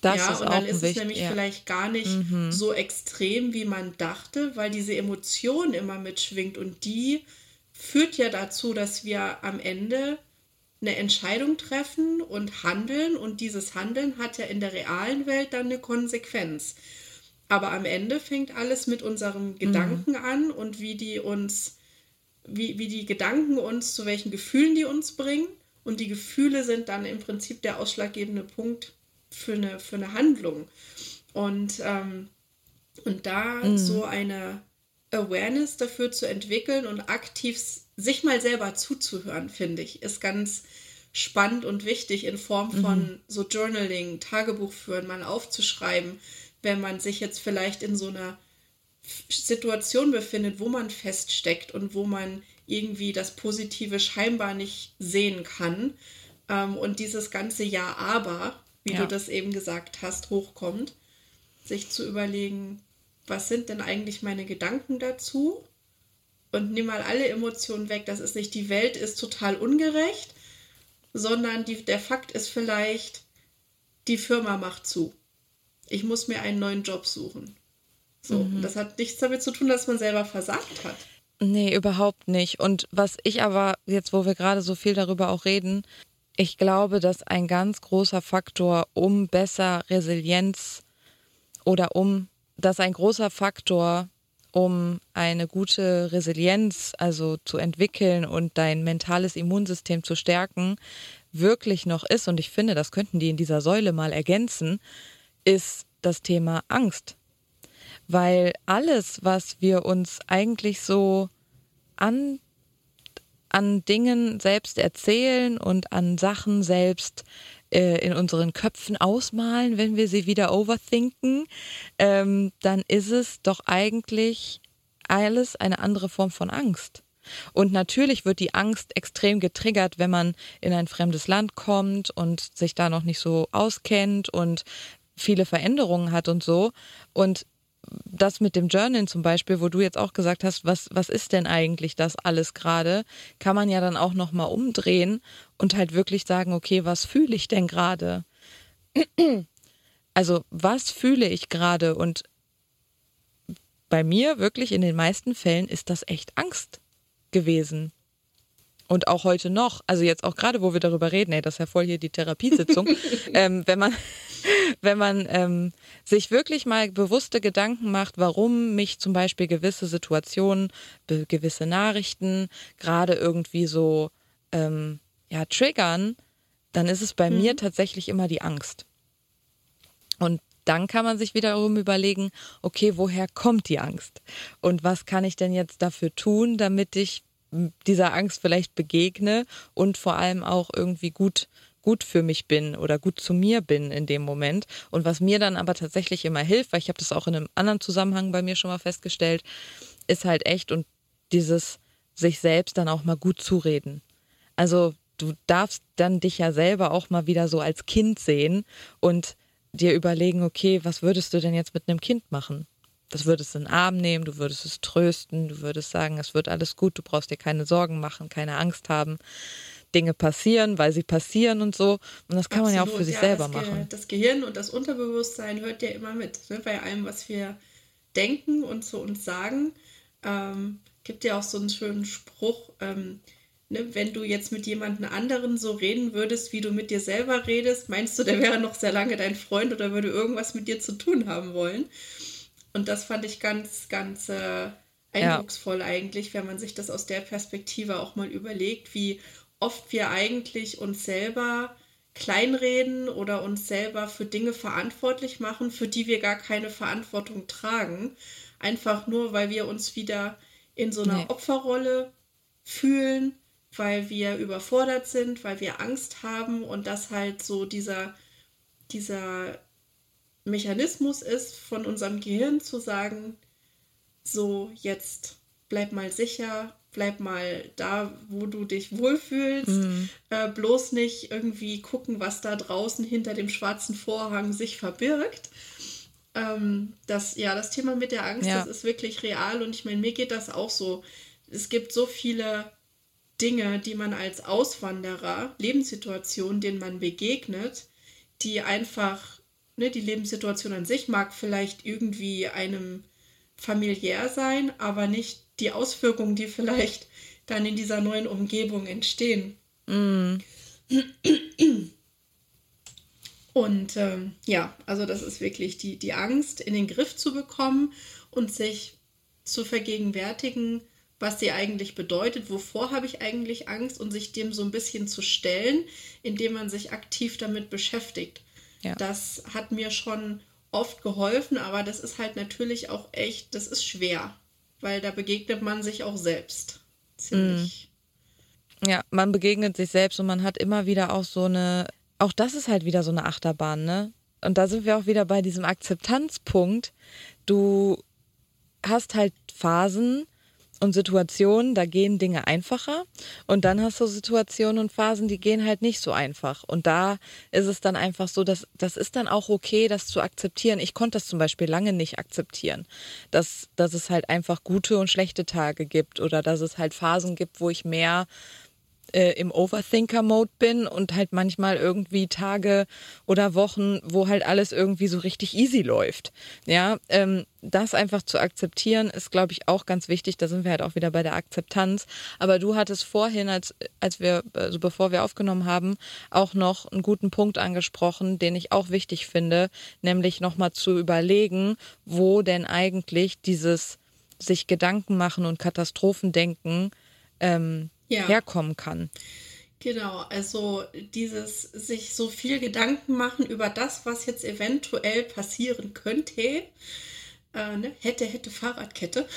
Das ja, und dann ist es wichtig, nämlich ja. vielleicht gar nicht mhm. so extrem, wie man dachte, weil diese Emotion immer mitschwingt und die führt ja dazu, dass wir am Ende eine Entscheidung treffen und handeln und dieses Handeln hat ja in der realen Welt dann eine Konsequenz. Aber am Ende fängt alles mit unserem mhm. Gedanken mhm. an und wie die uns, wie, wie die Gedanken uns, zu welchen Gefühlen die uns bringen. Und die Gefühle sind dann im Prinzip der ausschlaggebende Punkt für eine, für eine Handlung. Und, ähm, und da mhm. so eine Awareness dafür zu entwickeln und aktiv sich mal selber zuzuhören, finde ich, ist ganz spannend und wichtig in Form von mhm. so Journaling, Tagebuch führen, mal aufzuschreiben, wenn man sich jetzt vielleicht in so einer Situation befindet, wo man feststeckt und wo man irgendwie das Positive scheinbar nicht sehen kann ähm, und dieses ganze Ja, aber, wie ja. du das eben gesagt hast, hochkommt, sich zu überlegen, was sind denn eigentlich meine Gedanken dazu? Und nimm mal alle Emotionen weg. Das ist nicht, die Welt ist total ungerecht, sondern die, der Fakt ist vielleicht, die Firma macht zu ich muss mir einen neuen Job suchen. So, mhm. das hat nichts damit zu tun, dass man selber versagt hat. Nee, überhaupt nicht. Und was ich aber, jetzt wo wir gerade so viel darüber auch reden, ich glaube, dass ein ganz großer Faktor, um besser Resilienz oder um, dass ein großer Faktor, um eine gute Resilienz also zu entwickeln und dein mentales Immunsystem zu stärken, wirklich noch ist, und ich finde, das könnten die in dieser Säule mal ergänzen, ist das Thema Angst. Weil alles, was wir uns eigentlich so an, an Dingen selbst erzählen und an Sachen selbst äh, in unseren Köpfen ausmalen, wenn wir sie wieder overthinken, ähm, dann ist es doch eigentlich alles eine andere Form von Angst. Und natürlich wird die Angst extrem getriggert, wenn man in ein fremdes Land kommt und sich da noch nicht so auskennt und viele Veränderungen hat und so. Und das mit dem Journal zum Beispiel, wo du jetzt auch gesagt hast, was, was ist denn eigentlich das alles gerade, kann man ja dann auch nochmal umdrehen und halt wirklich sagen, okay, was fühle ich denn gerade? Also, was fühle ich gerade? Und bei mir wirklich in den meisten Fällen ist das echt Angst gewesen. Und auch heute noch, also jetzt auch gerade, wo wir darüber reden, ey, das ist ja voll hier die Therapiesitzung, [LAUGHS] ähm, wenn man, wenn man ähm, sich wirklich mal bewusste Gedanken macht, warum mich zum Beispiel gewisse Situationen, gewisse Nachrichten gerade irgendwie so ähm, ja, triggern, dann ist es bei mhm. mir tatsächlich immer die Angst. Und dann kann man sich wiederum überlegen, okay, woher kommt die Angst? Und was kann ich denn jetzt dafür tun, damit ich dieser Angst vielleicht begegne und vor allem auch irgendwie gut gut für mich bin oder gut zu mir bin in dem Moment. Und was mir dann aber tatsächlich immer hilft, weil ich habe das auch in einem anderen Zusammenhang bei mir schon mal festgestellt, ist halt echt und dieses sich selbst dann auch mal gut zureden. Also du darfst dann dich ja selber auch mal wieder so als Kind sehen und dir überlegen, okay, was würdest du denn jetzt mit einem Kind machen? Das würdest du in den Arm nehmen, du würdest es trösten, du würdest sagen, es wird alles gut, du brauchst dir keine Sorgen machen, keine Angst haben. Dinge passieren, weil sie passieren und so. Und das kann Absolut, man ja auch für sich ja, selber das machen. das Gehirn und das Unterbewusstsein hört ja immer mit. Ne? Bei allem, was wir denken und zu uns sagen, ähm, gibt ja auch so einen schönen Spruch, ähm, ne? wenn du jetzt mit jemandem anderen so reden würdest, wie du mit dir selber redest, meinst du, der wäre noch sehr lange dein Freund oder würde irgendwas mit dir zu tun haben wollen? Und das fand ich ganz, ganz äh, eindrucksvoll ja. eigentlich, wenn man sich das aus der Perspektive auch mal überlegt, wie oft wir eigentlich uns selber kleinreden oder uns selber für Dinge verantwortlich machen, für die wir gar keine Verantwortung tragen. Einfach nur, weil wir uns wieder in so einer nee. Opferrolle fühlen, weil wir überfordert sind, weil wir Angst haben und das halt so dieser, dieser Mechanismus ist von unserem Gehirn zu sagen, so jetzt bleib mal sicher, bleib mal da, wo du dich wohlfühlst. Mhm. Äh, bloß nicht irgendwie gucken, was da draußen hinter dem schwarzen Vorhang sich verbirgt. Ähm, das, ja, das Thema mit der Angst, ja. das ist wirklich real und ich meine, mir geht das auch so. Es gibt so viele Dinge, die man als Auswanderer, Lebenssituationen, denen man begegnet, die einfach, ne, die Lebenssituation an sich mag vielleicht irgendwie einem familiär sein, aber nicht die Auswirkungen, die vielleicht dann in dieser neuen Umgebung entstehen. Mm. Und ähm, ja, also das ist wirklich die, die Angst in den Griff zu bekommen und sich zu vergegenwärtigen, was sie eigentlich bedeutet, wovor habe ich eigentlich Angst und sich dem so ein bisschen zu stellen, indem man sich aktiv damit beschäftigt. Ja. Das hat mir schon oft geholfen, aber das ist halt natürlich auch echt, das ist schwer, weil da begegnet man sich auch selbst. Ziemlich. Mm. Ja, man begegnet sich selbst und man hat immer wieder auch so eine, auch das ist halt wieder so eine Achterbahn, ne? Und da sind wir auch wieder bei diesem Akzeptanzpunkt. Du hast halt Phasen, und Situationen, da gehen Dinge einfacher. Und dann hast du Situationen und Phasen, die gehen halt nicht so einfach. Und da ist es dann einfach so, dass das ist dann auch okay, das zu akzeptieren. Ich konnte das zum Beispiel lange nicht akzeptieren, dass, dass es halt einfach gute und schlechte Tage gibt oder dass es halt Phasen gibt, wo ich mehr äh, im Overthinker-Mode bin und halt manchmal irgendwie Tage oder Wochen, wo halt alles irgendwie so richtig easy läuft. Ja, ähm, das einfach zu akzeptieren, ist, glaube ich, auch ganz wichtig. Da sind wir halt auch wieder bei der Akzeptanz. Aber du hattest vorhin, als, als wir, also bevor wir aufgenommen haben, auch noch einen guten Punkt angesprochen, den ich auch wichtig finde, nämlich nochmal zu überlegen, wo denn eigentlich dieses sich Gedanken machen und Katastrophendenken ähm, ja. herkommen kann. Genau, also dieses sich so viel Gedanken machen über das, was jetzt eventuell passieren könnte, äh, ne? hätte, hätte Fahrradkette,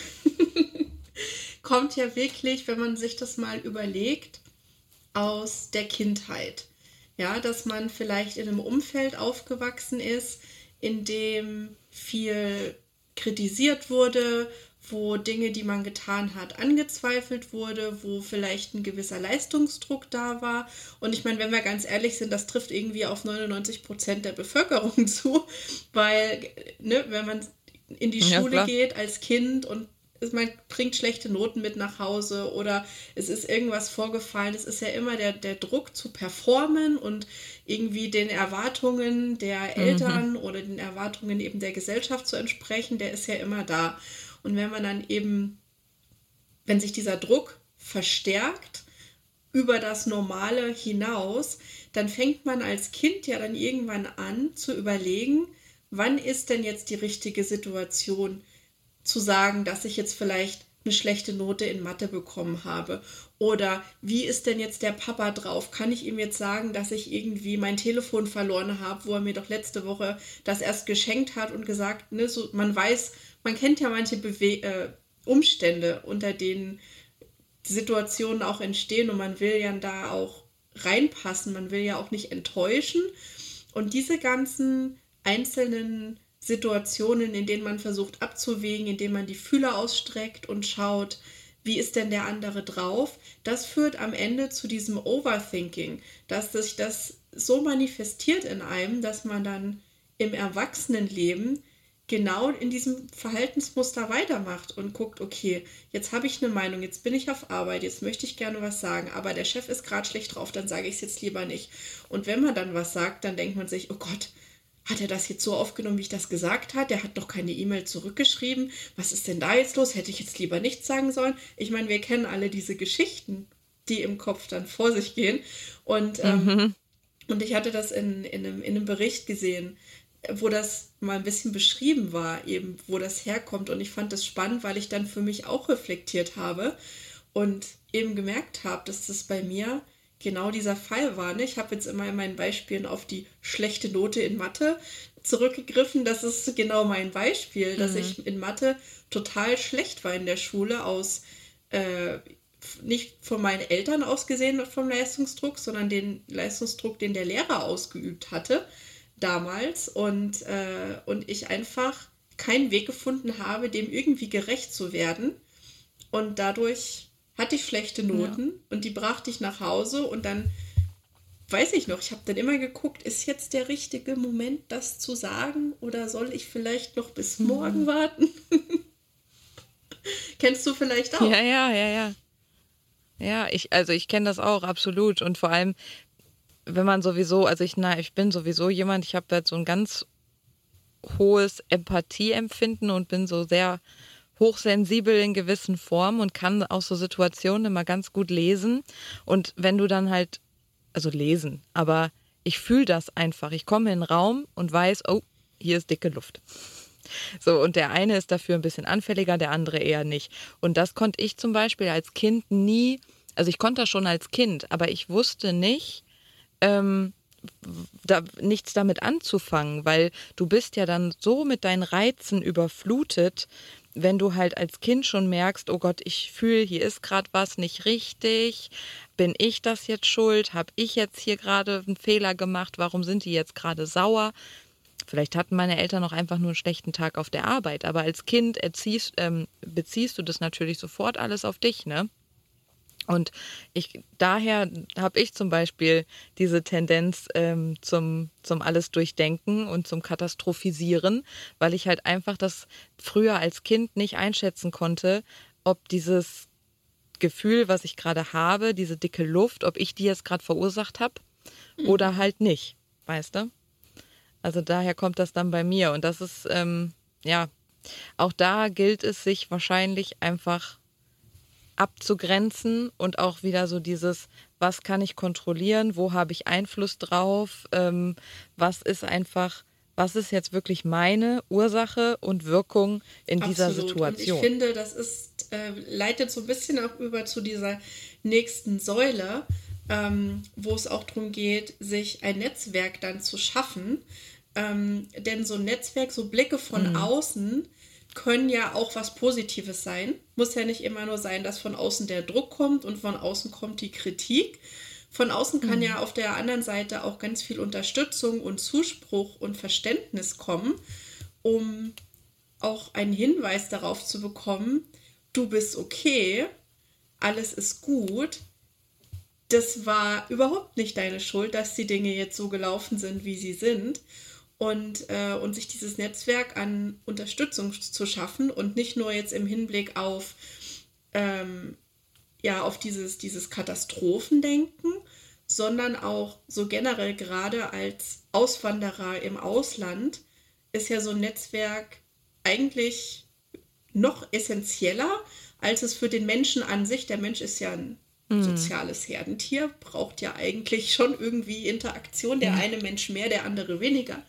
[LAUGHS] kommt ja wirklich, wenn man sich das mal überlegt, aus der Kindheit. Ja, dass man vielleicht in einem Umfeld aufgewachsen ist, in dem viel kritisiert wurde, wo Dinge, die man getan hat, angezweifelt wurde, wo vielleicht ein gewisser Leistungsdruck da war. Und ich meine, wenn wir ganz ehrlich sind, das trifft irgendwie auf 99 Prozent der Bevölkerung [LAUGHS] zu, weil, ne, wenn man in die Schule ja, geht als Kind und man bringt schlechte Noten mit nach Hause oder es ist irgendwas vorgefallen. Es ist ja immer der, der Druck zu performen und irgendwie den Erwartungen der mhm. Eltern mhm. oder den Erwartungen eben der Gesellschaft zu entsprechen, der ist ja immer da. Und wenn man dann eben, wenn sich dieser Druck verstärkt über das Normale hinaus, dann fängt man als Kind ja dann irgendwann an zu überlegen, wann ist denn jetzt die richtige Situation zu sagen, dass ich jetzt vielleicht eine schlechte Note in Mathe bekommen habe? Oder wie ist denn jetzt der Papa drauf? Kann ich ihm jetzt sagen, dass ich irgendwie mein Telefon verloren habe, wo er mir doch letzte Woche das erst geschenkt hat und gesagt, ne, so, man weiß, man kennt ja manche Bewe äh, Umstände, unter denen Situationen auch entstehen und man will ja da auch reinpassen, man will ja auch nicht enttäuschen. Und diese ganzen einzelnen Situationen, in denen man versucht abzuwägen, indem man die Fühler ausstreckt und schaut, wie ist denn der andere drauf, das führt am Ende zu diesem Overthinking, dass sich das so manifestiert in einem, dass man dann im Erwachsenenleben genau in diesem Verhaltensmuster weitermacht und guckt, okay, jetzt habe ich eine Meinung, jetzt bin ich auf Arbeit, jetzt möchte ich gerne was sagen, aber der Chef ist gerade schlecht drauf, dann sage ich es jetzt lieber nicht. Und wenn man dann was sagt, dann denkt man sich, oh Gott, hat er das jetzt so aufgenommen, wie ich das gesagt habe? Der hat doch keine E-Mail zurückgeschrieben. Was ist denn da jetzt los? Hätte ich jetzt lieber nichts sagen sollen? Ich meine, wir kennen alle diese Geschichten, die im Kopf dann vor sich gehen. Und, ähm, mhm. und ich hatte das in, in, einem, in einem Bericht gesehen, wo das mal ein bisschen beschrieben war, eben wo das herkommt. Und ich fand das spannend, weil ich dann für mich auch reflektiert habe und eben gemerkt habe, dass das bei mir genau dieser Fall war. Ne? Ich habe jetzt immer in meinen Beispielen auf die schlechte Note in Mathe zurückgegriffen. Das ist genau mein Beispiel, dass mhm. ich in Mathe total schlecht war in der Schule aus äh, nicht von meinen Eltern aus gesehen vom Leistungsdruck, sondern den Leistungsdruck, den der Lehrer ausgeübt hatte damals und, äh, und ich einfach keinen Weg gefunden habe, dem irgendwie gerecht zu werden. Und dadurch hatte ich schlechte Noten ja. und die brachte ich nach Hause und dann weiß ich noch, ich habe dann immer geguckt, ist jetzt der richtige Moment, das zu sagen oder soll ich vielleicht noch bis mhm. morgen warten? [LAUGHS] Kennst du vielleicht auch? Ja, ja, ja, ja. Ja, ich, also ich kenne das auch, absolut. Und vor allem, wenn man sowieso, also ich, na, ich bin sowieso jemand, ich habe halt so ein ganz hohes Empathieempfinden und bin so sehr hochsensibel in gewissen Formen und kann auch so Situationen immer ganz gut lesen. Und wenn du dann halt, also lesen, aber ich fühle das einfach. Ich komme in den Raum und weiß, oh, hier ist dicke Luft. So, und der eine ist dafür ein bisschen anfälliger, der andere eher nicht. Und das konnte ich zum Beispiel als Kind nie, also ich konnte das schon als Kind, aber ich wusste nicht, ähm, da, nichts damit anzufangen, weil du bist ja dann so mit deinen Reizen überflutet, wenn du halt als Kind schon merkst, oh Gott, ich fühle, hier ist gerade was nicht richtig, bin ich das jetzt schuld, habe ich jetzt hier gerade einen Fehler gemacht, warum sind die jetzt gerade sauer? Vielleicht hatten meine Eltern noch einfach nur einen schlechten Tag auf der Arbeit, aber als Kind erziehst, ähm, beziehst du das natürlich sofort alles auf dich, ne? Und ich, daher habe ich zum Beispiel diese Tendenz ähm, zum, zum alles durchdenken und zum Katastrophisieren, weil ich halt einfach das früher als Kind nicht einschätzen konnte, ob dieses Gefühl, was ich gerade habe, diese dicke Luft, ob ich die jetzt gerade verursacht habe mhm. oder halt nicht, weißt du? Also daher kommt das dann bei mir und das ist, ähm, ja, auch da gilt es sich wahrscheinlich einfach abzugrenzen und auch wieder so dieses, was kann ich kontrollieren, wo habe ich Einfluss drauf, ähm, was ist einfach, was ist jetzt wirklich meine Ursache und Wirkung in Absolut. dieser Situation. Und ich finde, das ist, äh, leitet so ein bisschen auch über zu dieser nächsten Säule, ähm, wo es auch darum geht, sich ein Netzwerk dann zu schaffen. Ähm, denn so ein Netzwerk, so Blicke von mhm. außen, können ja auch was Positives sein. Muss ja nicht immer nur sein, dass von außen der Druck kommt und von außen kommt die Kritik. Von außen kann mhm. ja auf der anderen Seite auch ganz viel Unterstützung und Zuspruch und Verständnis kommen, um auch einen Hinweis darauf zu bekommen, du bist okay, alles ist gut. Das war überhaupt nicht deine Schuld, dass die Dinge jetzt so gelaufen sind, wie sie sind und, äh, und sich dieses Netzwerk an Unterstützung zu schaffen und nicht nur jetzt im Hinblick auf, ähm, ja, auf dieses, dieses Katastrophendenken, sondern auch so generell gerade als Auswanderer im Ausland ist ja so ein Netzwerk eigentlich noch essentieller, als es für den Menschen an sich, der Mensch ist ja ein. Soziales Herdentier, braucht ja eigentlich schon irgendwie Interaktion. Der eine Mensch mehr, der andere weniger.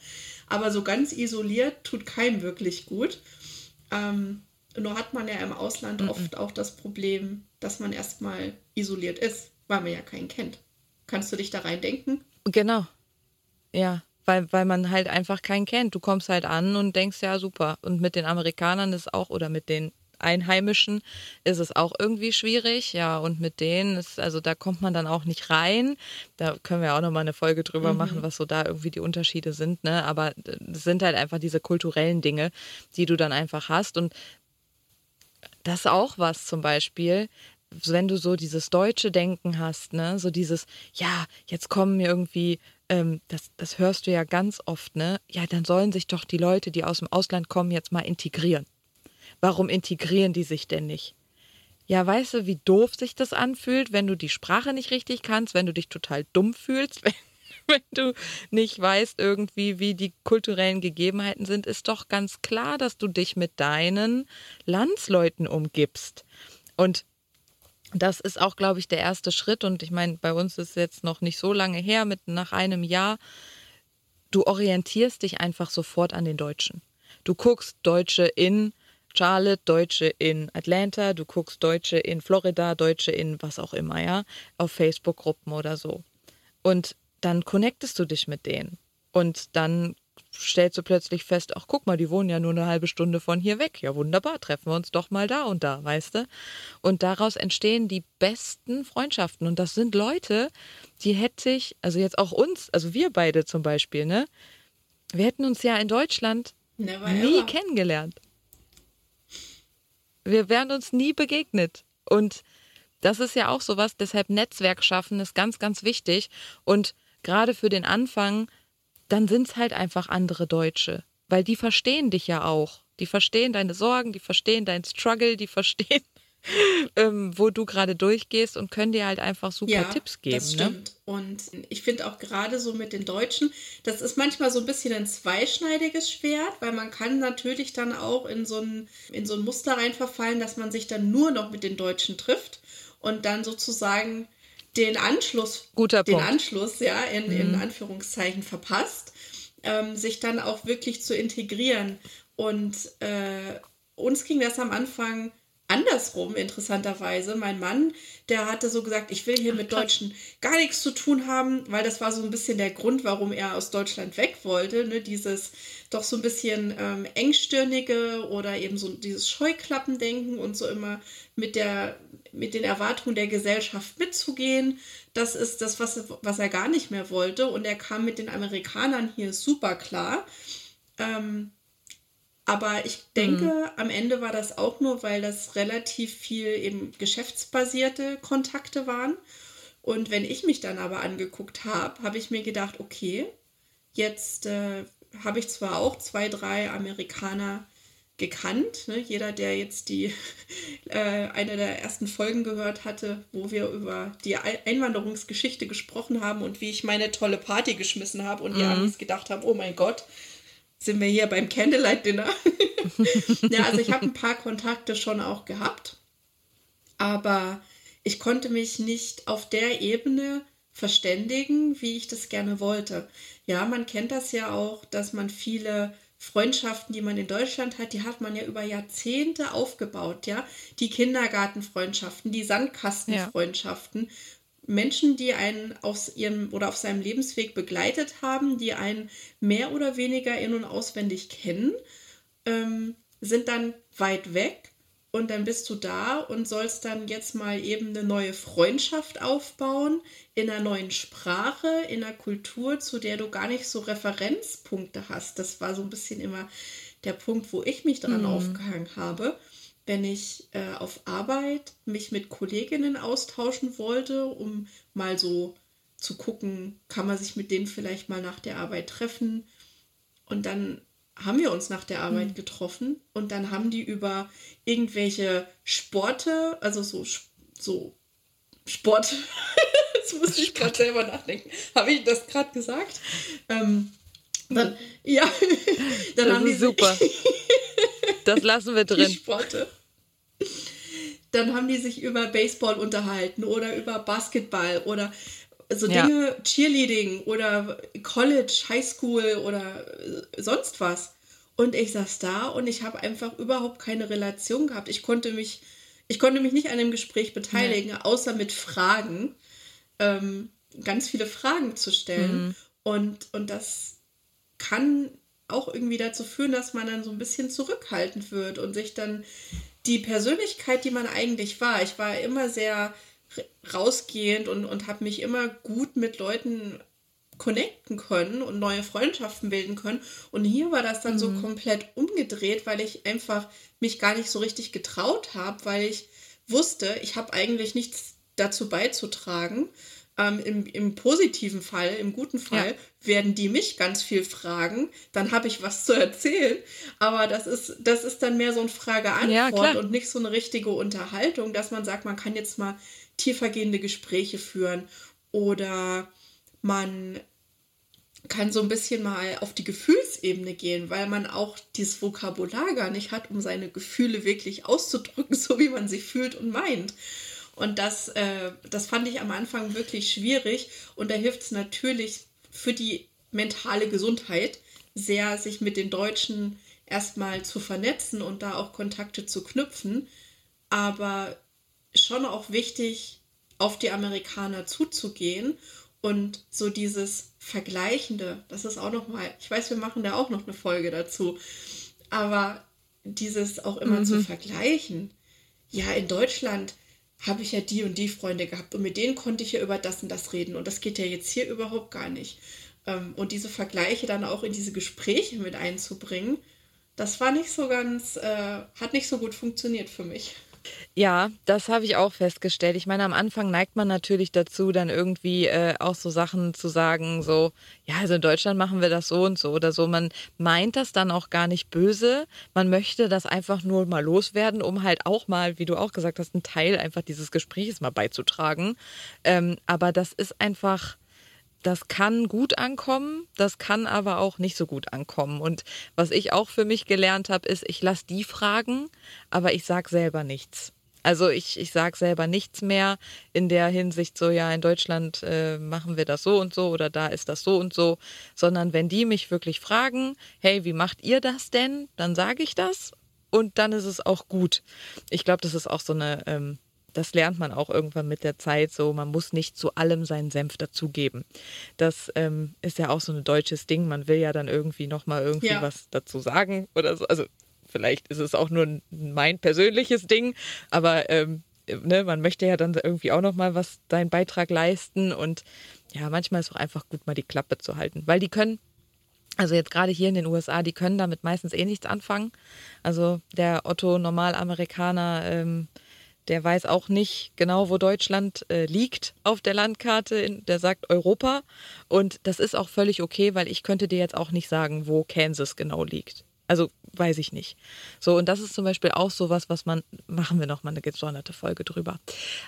Aber so ganz isoliert tut keinem wirklich gut. Ähm, nur hat man ja im Ausland mhm. oft auch das Problem, dass man erstmal isoliert ist, weil man ja keinen kennt. Kannst du dich da reindenken? Genau. Ja, weil, weil man halt einfach keinen kennt. Du kommst halt an und denkst, ja, super. Und mit den Amerikanern ist auch, oder mit den Einheimischen ist es auch irgendwie schwierig. Ja, und mit denen ist, also da kommt man dann auch nicht rein. Da können wir auch nochmal eine Folge drüber mhm. machen, was so da irgendwie die Unterschiede sind. Ne? Aber es sind halt einfach diese kulturellen Dinge, die du dann einfach hast. Und das ist auch was zum Beispiel, wenn du so dieses deutsche Denken hast, ne, so dieses, ja, jetzt kommen mir irgendwie, ähm, das, das hörst du ja ganz oft, ne, ja, dann sollen sich doch die Leute, die aus dem Ausland kommen, jetzt mal integrieren. Warum integrieren die sich denn nicht? Ja, weißt du, wie doof sich das anfühlt, wenn du die Sprache nicht richtig kannst, wenn du dich total dumm fühlst, [LAUGHS] wenn, wenn du nicht weißt irgendwie, wie die kulturellen Gegebenheiten sind, ist doch ganz klar, dass du dich mit deinen Landsleuten umgibst. Und das ist auch, glaube ich, der erste Schritt. Und ich meine, bei uns ist es jetzt noch nicht so lange her, mit nach einem Jahr. Du orientierst dich einfach sofort an den Deutschen. Du guckst Deutsche in Charlotte, Deutsche in Atlanta, du guckst Deutsche in Florida, Deutsche in was auch immer, ja, auf Facebook-Gruppen oder so. Und dann connectest du dich mit denen. Und dann stellst du plötzlich fest, ach guck mal, die wohnen ja nur eine halbe Stunde von hier weg. Ja, wunderbar, treffen wir uns doch mal da und da, weißt du? Und daraus entstehen die besten Freundschaften. Und das sind Leute, die hätte ich, also jetzt auch uns, also wir beide zum Beispiel, ne? Wir hätten uns ja in Deutschland Never nie ever. kennengelernt. Wir wären uns nie begegnet. Und das ist ja auch sowas, deshalb Netzwerk schaffen ist ganz, ganz wichtig. Und gerade für den Anfang dann sind es halt einfach andere Deutsche. Weil die verstehen dich ja auch. Die verstehen deine Sorgen, die verstehen deinen Struggle, die verstehen, ähm, wo du gerade durchgehst und können dir halt einfach super ja, Tipps geben. Das ne? stimmt. Ne? Und ich finde auch gerade so mit den Deutschen, das ist manchmal so ein bisschen ein zweischneidiges Schwert, weil man kann natürlich dann auch in so ein, in so ein Muster reinverfallen, dass man sich dann nur noch mit den Deutschen trifft und dann sozusagen den Anschluss, Guter den Punkt. Anschluss, ja, in, mhm. in Anführungszeichen verpasst, ähm, sich dann auch wirklich zu integrieren. Und äh, uns ging das am Anfang andersrum, interessanterweise. Mein Mann, der hatte so gesagt, ich will hier Ach, mit Deutschen gar nichts zu tun haben, weil das war so ein bisschen der Grund, warum er aus Deutschland weg wollte. Ne? Dieses doch so ein bisschen ähm, engstirnige oder eben so dieses Scheuklappendenken und so immer mit der mit den Erwartungen der Gesellschaft mitzugehen. Das ist das, was, was er gar nicht mehr wollte. Und er kam mit den Amerikanern hier super klar. Ähm, aber ich denke, mhm. am Ende war das auch nur, weil das relativ viel eben geschäftsbasierte Kontakte waren. Und wenn ich mich dann aber angeguckt habe, habe ich mir gedacht, okay, jetzt äh, habe ich zwar auch zwei, drei Amerikaner gekannt. Ne? Jeder, der jetzt die [LAUGHS] äh, eine der ersten Folgen gehört hatte, wo wir über die Einwanderungsgeschichte gesprochen haben und wie ich meine tolle Party geschmissen habe und die mhm. Amis gedacht haben, oh mein Gott, sind wir hier beim Candlelight Dinner. [LAUGHS] ja, also ich habe ein paar Kontakte schon auch gehabt, aber ich konnte mich nicht auf der Ebene verständigen, wie ich das gerne wollte. Ja, man kennt das ja auch, dass man viele Freundschaften, die man in Deutschland hat, die hat man ja über Jahrzehnte aufgebaut, ja. Die Kindergartenfreundschaften, die Sandkastenfreundschaften. Ja. Menschen, die einen aus ihrem oder auf seinem Lebensweg begleitet haben, die einen mehr oder weniger in- und auswendig kennen, ähm, sind dann weit weg und dann bist du da und sollst dann jetzt mal eben eine neue Freundschaft aufbauen in einer neuen Sprache, in einer Kultur, zu der du gar nicht so Referenzpunkte hast. Das war so ein bisschen immer der Punkt, wo ich mich dran mhm. aufgehangen habe. Wenn ich äh, auf Arbeit mich mit Kolleginnen austauschen wollte, um mal so zu gucken, kann man sich mit denen vielleicht mal nach der Arbeit treffen. Und dann haben wir uns nach der Arbeit mhm. getroffen und dann haben die über irgendwelche Sporte, also so, so Sport, [LAUGHS] jetzt muss ich gerade selber nachdenken, habe ich das gerade gesagt? Ähm, dann, ja, [LAUGHS] dann das haben die super. [LAUGHS] das lassen wir drin. Sporte. Dann haben die sich über Baseball unterhalten oder über Basketball oder so Dinge, ja. Cheerleading oder College, Highschool oder sonst was. Und ich saß da und ich habe einfach überhaupt keine Relation gehabt. Ich konnte mich, ich konnte mich nicht an dem Gespräch beteiligen, nee. außer mit Fragen, ähm, ganz viele Fragen zu stellen. Mhm. Und, und das kann auch irgendwie dazu führen, dass man dann so ein bisschen zurückhaltend wird und sich dann die Persönlichkeit, die man eigentlich war, ich war immer sehr rausgehend und, und habe mich immer gut mit Leuten connecten können und neue Freundschaften bilden können. Und hier war das dann mhm. so komplett umgedreht, weil ich einfach mich gar nicht so richtig getraut habe, weil ich wusste, ich habe eigentlich nichts dazu beizutragen. Ähm, im, Im positiven Fall, im guten Fall, ja. werden die mich ganz viel fragen, dann habe ich was zu erzählen. Aber das ist, das ist dann mehr so ein Frage-Antwort ja, und nicht so eine richtige Unterhaltung, dass man sagt, man kann jetzt mal tiefergehende Gespräche führen oder man kann so ein bisschen mal auf die Gefühlsebene gehen, weil man auch dieses Vokabular gar nicht hat, um seine Gefühle wirklich auszudrücken, [LAUGHS] so wie man sie fühlt und meint. Und das, äh, das fand ich am Anfang wirklich schwierig. Und da hilft es natürlich für die mentale Gesundheit sehr, sich mit den Deutschen erstmal zu vernetzen und da auch Kontakte zu knüpfen. Aber schon auch wichtig, auf die Amerikaner zuzugehen Und so dieses Vergleichende, das ist auch nochmal, ich weiß, wir machen da auch noch eine Folge dazu, aber dieses auch immer mhm. zu vergleichen. Ja, in Deutschland habe ich ja die und die Freunde gehabt und mit denen konnte ich ja über das und das reden und das geht ja jetzt hier überhaupt gar nicht. Ähm, und diese Vergleiche dann auch in diese Gespräche mit einzubringen, das war nicht so ganz, äh, hat nicht so gut funktioniert für mich. Ja, das habe ich auch festgestellt. Ich meine, am Anfang neigt man natürlich dazu, dann irgendwie äh, auch so Sachen zu sagen, so, ja, also in Deutschland machen wir das so und so oder so. Man meint das dann auch gar nicht böse. Man möchte das einfach nur mal loswerden, um halt auch mal, wie du auch gesagt hast, einen Teil einfach dieses Gesprächs mal beizutragen. Ähm, aber das ist einfach das kann gut ankommen, das kann aber auch nicht so gut ankommen. Und was ich auch für mich gelernt habe, ist, ich lasse die fragen, aber ich sage selber nichts. Also ich, ich sage selber nichts mehr in der Hinsicht, so ja, in Deutschland äh, machen wir das so und so oder da ist das so und so, sondern wenn die mich wirklich fragen, hey, wie macht ihr das denn? Dann sage ich das und dann ist es auch gut. Ich glaube, das ist auch so eine ähm, das lernt man auch irgendwann mit der Zeit so. Man muss nicht zu allem seinen Senf dazugeben. Das ähm, ist ja auch so ein deutsches Ding. Man will ja dann irgendwie nochmal irgendwie ja. was dazu sagen oder so. Also vielleicht ist es auch nur mein persönliches Ding, aber ähm, ne, man möchte ja dann irgendwie auch nochmal was, seinen Beitrag leisten. Und ja, manchmal ist es auch einfach gut, mal die Klappe zu halten. Weil die können also jetzt gerade hier in den USA, die können damit meistens eh nichts anfangen. Also der Otto Normalamerikaner ähm, der weiß auch nicht genau, wo Deutschland äh, liegt auf der Landkarte. Der sagt Europa. Und das ist auch völlig okay, weil ich könnte dir jetzt auch nicht sagen, wo Kansas genau liegt. Also weiß ich nicht. So, und das ist zum Beispiel auch sowas, was man, machen wir nochmal eine gesonderte Folge drüber.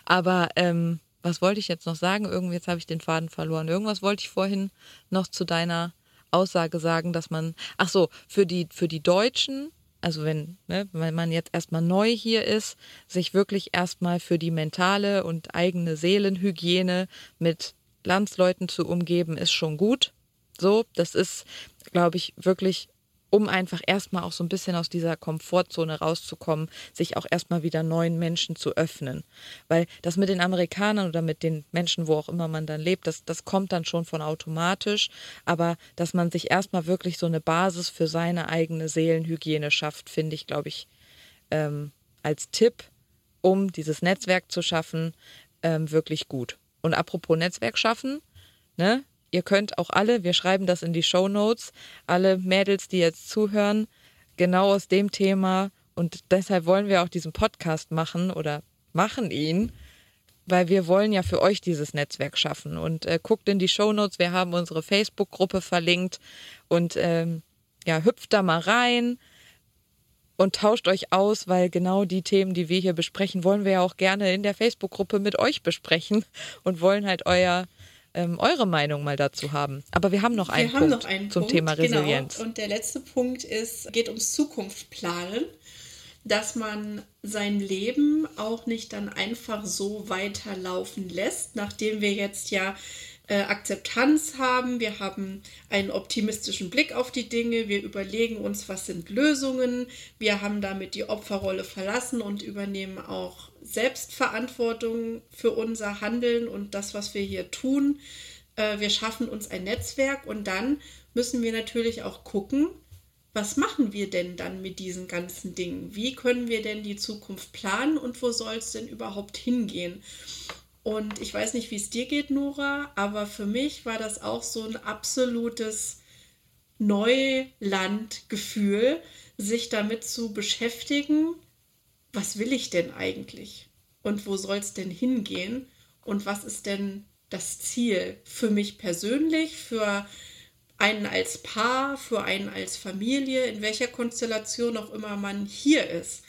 Aber ähm, was wollte ich jetzt noch sagen? Irgendwie, jetzt habe ich den Faden verloren. Irgendwas wollte ich vorhin noch zu deiner Aussage sagen, dass man, ach so, für die, für die Deutschen also wenn, ne, wenn man jetzt erstmal neu hier ist, sich wirklich erstmal für die mentale und eigene Seelenhygiene mit Landsleuten zu umgeben, ist schon gut. So, das ist, glaube ich, wirklich um einfach erstmal auch so ein bisschen aus dieser Komfortzone rauszukommen, sich auch erstmal wieder neuen Menschen zu öffnen. Weil das mit den Amerikanern oder mit den Menschen, wo auch immer man dann lebt, das, das kommt dann schon von automatisch. Aber dass man sich erstmal wirklich so eine Basis für seine eigene Seelenhygiene schafft, finde ich, glaube ich, ähm, als Tipp, um dieses Netzwerk zu schaffen, ähm, wirklich gut. Und apropos Netzwerk schaffen, ne? Ihr könnt auch alle, wir schreiben das in die Show Notes, alle Mädels, die jetzt zuhören, genau aus dem Thema und deshalb wollen wir auch diesen Podcast machen oder machen ihn, weil wir wollen ja für euch dieses Netzwerk schaffen. Und äh, guckt in die Show Notes, wir haben unsere Facebook-Gruppe verlinkt und ähm, ja, hüpft da mal rein und tauscht euch aus, weil genau die Themen, die wir hier besprechen, wollen wir ja auch gerne in der Facebook-Gruppe mit euch besprechen und wollen halt euer ähm, eure Meinung mal dazu haben. Aber wir haben noch einen wir Punkt noch einen zum Punkt, Thema genau. Resilienz. Genau. Und der letzte Punkt ist, geht ums Zukunftsplanen, dass man sein Leben auch nicht dann einfach so weiterlaufen lässt, nachdem wir jetzt ja äh, Akzeptanz haben, wir haben einen optimistischen Blick auf die Dinge, wir überlegen uns, was sind Lösungen, wir haben damit die Opferrolle verlassen und übernehmen auch Selbstverantwortung für unser Handeln und das, was wir hier tun. Äh, wir schaffen uns ein Netzwerk und dann müssen wir natürlich auch gucken, was machen wir denn dann mit diesen ganzen Dingen? Wie können wir denn die Zukunft planen und wo soll es denn überhaupt hingehen? Und ich weiß nicht, wie es dir geht, Nora, aber für mich war das auch so ein absolutes Neulandgefühl, sich damit zu beschäftigen, was will ich denn eigentlich? Und wo soll es denn hingehen? Und was ist denn das Ziel für mich persönlich, für einen als Paar, für einen als Familie, in welcher Konstellation auch immer man hier ist.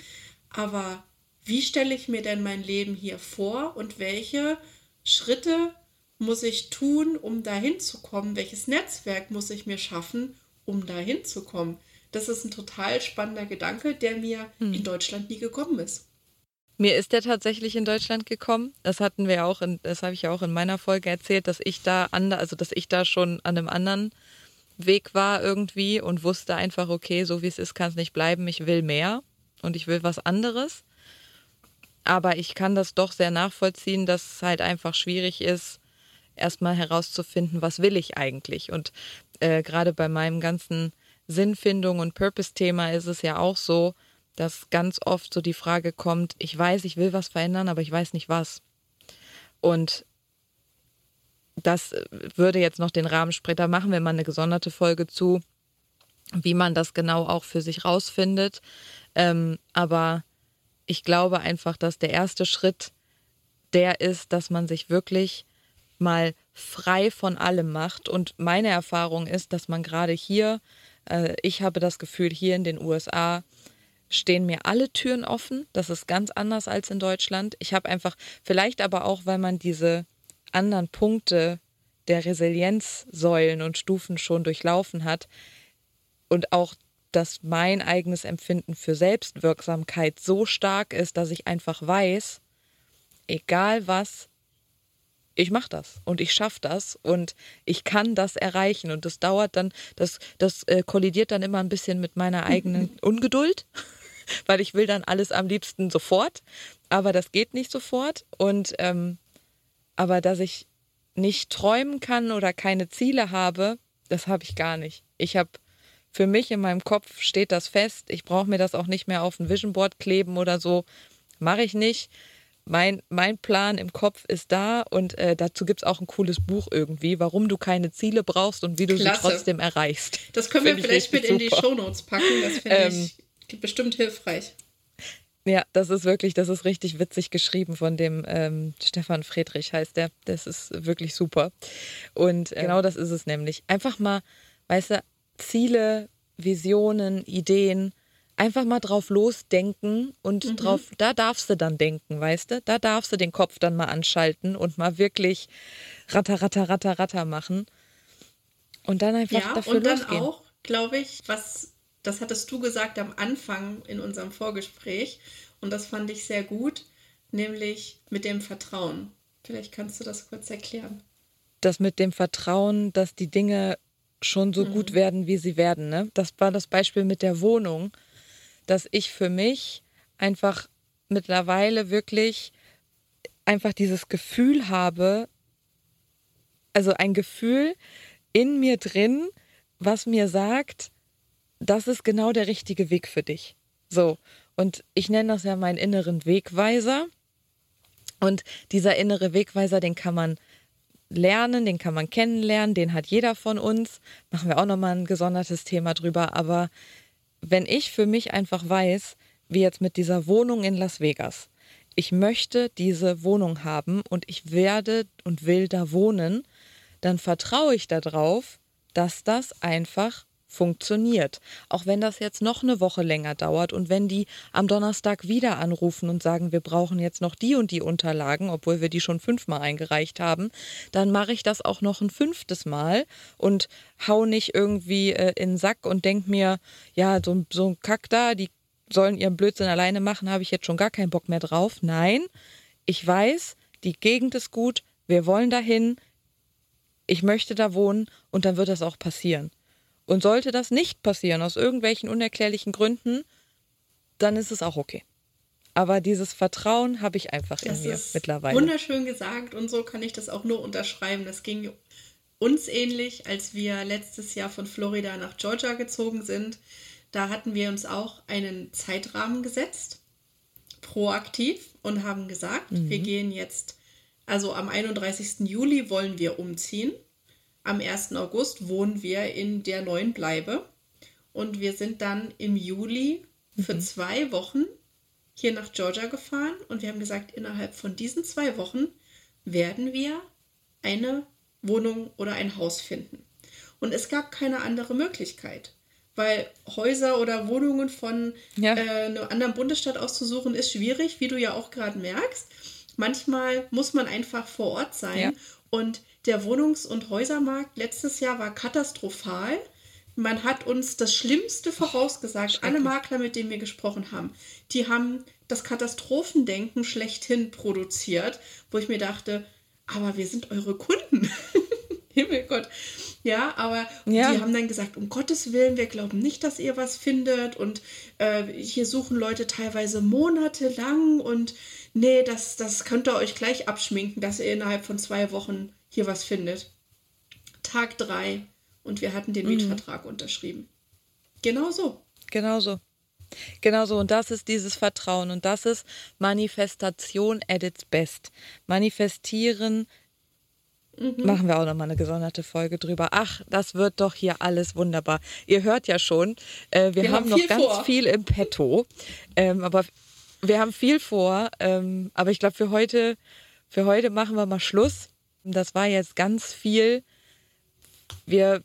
Aber wie stelle ich mir denn mein Leben hier vor und welche Schritte muss ich tun, um dahin zu kommen? Welches Netzwerk muss ich mir schaffen, um dahin zu kommen? Das ist ein total spannender Gedanke, der mir hm. in Deutschland nie gekommen ist. Mir ist der tatsächlich in Deutschland gekommen. Das hatten wir auch, in, das habe ich ja auch in meiner Folge erzählt, dass ich da ander, also dass ich da schon an einem anderen Weg war irgendwie und wusste einfach, okay, so wie es ist, kann es nicht bleiben. Ich will mehr und ich will was anderes. Aber ich kann das doch sehr nachvollziehen, dass es halt einfach schwierig ist, erstmal herauszufinden, was will ich eigentlich. Und äh, gerade bei meinem ganzen Sinnfindung und Purpose-Thema ist es ja auch so, dass ganz oft so die Frage kommt, ich weiß, ich will was verändern, aber ich weiß nicht was. Und das würde jetzt noch den Rahmen sprengen. Da machen wir mal eine gesonderte Folge zu, wie man das genau auch für sich rausfindet. Ähm, aber ich glaube einfach, dass der erste Schritt der ist, dass man sich wirklich mal frei von allem macht. Und meine Erfahrung ist, dass man gerade hier, äh, ich habe das Gefühl, hier in den USA stehen mir alle Türen offen. Das ist ganz anders als in Deutschland. Ich habe einfach, vielleicht aber auch, weil man diese anderen Punkte der Resilienzsäulen und Stufen schon durchlaufen hat und auch dass mein eigenes Empfinden für Selbstwirksamkeit so stark ist, dass ich einfach weiß, egal was, ich mache das und ich schaffe das und ich kann das erreichen und das dauert dann, das, das äh, kollidiert dann immer ein bisschen mit meiner [LAUGHS] eigenen Ungeduld, [LAUGHS] weil ich will dann alles am liebsten sofort, aber das geht nicht sofort und ähm, aber dass ich nicht träumen kann oder keine Ziele habe, das habe ich gar nicht. Ich habe für mich in meinem Kopf steht das fest. Ich brauche mir das auch nicht mehr auf ein Vision Board kleben oder so. Mache ich nicht mein, mein Plan im Kopf ist da und äh, dazu gibt es auch ein cooles Buch irgendwie, warum du keine Ziele brauchst und wie du Klasse. sie trotzdem erreichst. Das können wir vielleicht mit super. in die Shownotes packen. Das finde ähm, ich bestimmt hilfreich. Ja, das ist wirklich, das ist richtig witzig geschrieben von dem ähm, Stefan Friedrich heißt der. Das ist wirklich super. Und äh, genau das ist es nämlich. Einfach mal, weißt du, Ziele, Visionen, Ideen einfach mal drauf losdenken und mhm. drauf, da darfst du dann denken, weißt du? Da darfst du den Kopf dann mal anschalten und mal wirklich ratter, ratter, ratter, ratter machen. Und dann einfach ja, dafür und dann losgehen. auch, glaube ich, was, das hattest du gesagt am Anfang in unserem Vorgespräch und das fand ich sehr gut, nämlich mit dem Vertrauen. Vielleicht kannst du das kurz erklären. Das mit dem Vertrauen, dass die Dinge schon so mhm. gut werden, wie sie werden. Ne? Das war das Beispiel mit der Wohnung dass ich für mich einfach mittlerweile wirklich einfach dieses Gefühl habe, also ein Gefühl in mir drin, was mir sagt, das ist genau der richtige Weg für dich. So. Und ich nenne das ja meinen inneren Wegweiser. Und dieser innere Wegweiser, den kann man lernen, den kann man kennenlernen, den hat jeder von uns. Machen wir auch nochmal ein gesondertes Thema drüber. Aber wenn ich für mich einfach weiß, wie jetzt mit dieser Wohnung in Las Vegas, ich möchte diese Wohnung haben und ich werde und will da wohnen, dann vertraue ich darauf, dass das einfach funktioniert. Auch wenn das jetzt noch eine Woche länger dauert und wenn die am Donnerstag wieder anrufen und sagen, wir brauchen jetzt noch die und die Unterlagen, obwohl wir die schon fünfmal eingereicht haben, dann mache ich das auch noch ein fünftes Mal und hau nicht irgendwie äh, in den Sack und denk mir, ja, so, so ein Kack da, die sollen ihren Blödsinn alleine machen, habe ich jetzt schon gar keinen Bock mehr drauf. Nein, ich weiß, die Gegend ist gut, wir wollen dahin, ich möchte da wohnen und dann wird das auch passieren. Und sollte das nicht passieren, aus irgendwelchen unerklärlichen Gründen, dann ist es auch okay. Aber dieses Vertrauen habe ich einfach das in mir mittlerweile. Wunderschön gesagt und so kann ich das auch nur unterschreiben. Das ging uns ähnlich, als wir letztes Jahr von Florida nach Georgia gezogen sind. Da hatten wir uns auch einen Zeitrahmen gesetzt, proaktiv, und haben gesagt, mhm. wir gehen jetzt, also am 31. Juli wollen wir umziehen am 1. August wohnen wir in der neuen Bleibe und wir sind dann im Juli für mhm. zwei Wochen hier nach Georgia gefahren und wir haben gesagt, innerhalb von diesen zwei Wochen werden wir eine Wohnung oder ein Haus finden. Und es gab keine andere Möglichkeit, weil Häuser oder Wohnungen von ja. äh, einem anderen Bundesstaat auszusuchen ist schwierig, wie du ja auch gerade merkst. Manchmal muss man einfach vor Ort sein ja. und der Wohnungs- und Häusermarkt letztes Jahr war katastrophal. Man hat uns das Schlimmste vorausgesagt. Alle Makler, mit denen wir gesprochen haben, die haben das Katastrophendenken schlechthin produziert, wo ich mir dachte, aber wir sind eure Kunden. [LAUGHS] Himmelgott. Ja, aber ja. die haben dann gesagt, um Gottes Willen, wir glauben nicht, dass ihr was findet. Und äh, hier suchen Leute teilweise monatelang und nee, das, das könnt ihr euch gleich abschminken, dass ihr innerhalb von zwei Wochen hier was findet. Tag drei und wir hatten den mhm. Mietvertrag unterschrieben. Genau so. Genau so. Genau so. Und das ist dieses Vertrauen. Und das ist Manifestation at its best. Manifestieren. Mhm. Machen wir auch nochmal eine gesonderte Folge drüber. Ach, das wird doch hier alles wunderbar. Ihr hört ja schon, äh, wir, wir, haben, haben noch ganz vor. viel im Petto. Ähm, aber wir haben viel vor. Ähm, aber ich glaube, für heute, für heute machen wir mal Schluss. Das war jetzt ganz viel. Wir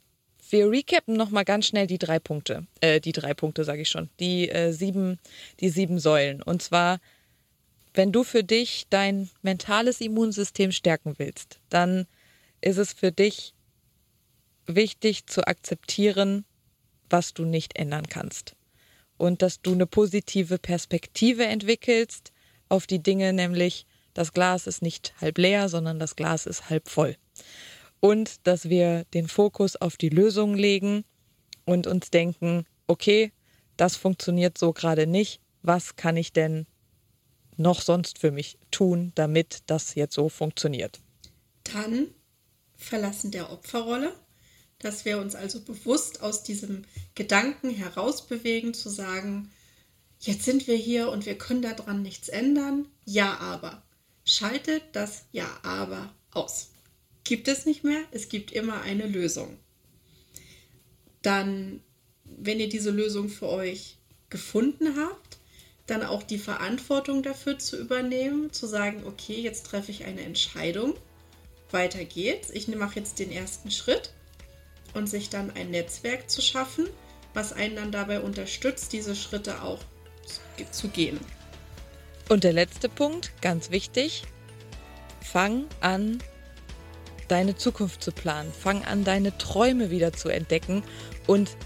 wir recappen nochmal ganz schnell die drei Punkte. Äh, die drei Punkte, sage ich schon. Die, äh, sieben, die sieben Säulen. Und zwar, wenn du für dich dein mentales Immunsystem stärken willst, dann ist es für dich wichtig zu akzeptieren, was du nicht ändern kannst. Und dass du eine positive Perspektive entwickelst auf die Dinge, nämlich das Glas ist nicht halb leer, sondern das Glas ist halb voll und dass wir den Fokus auf die Lösung legen und uns denken, okay, das funktioniert so gerade nicht, was kann ich denn noch sonst für mich tun, damit das jetzt so funktioniert? Dann verlassen der Opferrolle, dass wir uns also bewusst aus diesem Gedanken herausbewegen, zu sagen, jetzt sind wir hier und wir können daran nichts ändern. Ja, aber. Schaltet das Ja, aber aus gibt es nicht mehr. Es gibt immer eine Lösung. Dann, wenn ihr diese Lösung für euch gefunden habt, dann auch die Verantwortung dafür zu übernehmen, zu sagen, okay, jetzt treffe ich eine Entscheidung, weiter geht's, ich mache jetzt den ersten Schritt und sich dann ein Netzwerk zu schaffen, was einen dann dabei unterstützt, diese Schritte auch zu gehen. Und der letzte Punkt, ganz wichtig, fang an, deine Zukunft zu planen. Fang an, deine Träume wieder zu entdecken und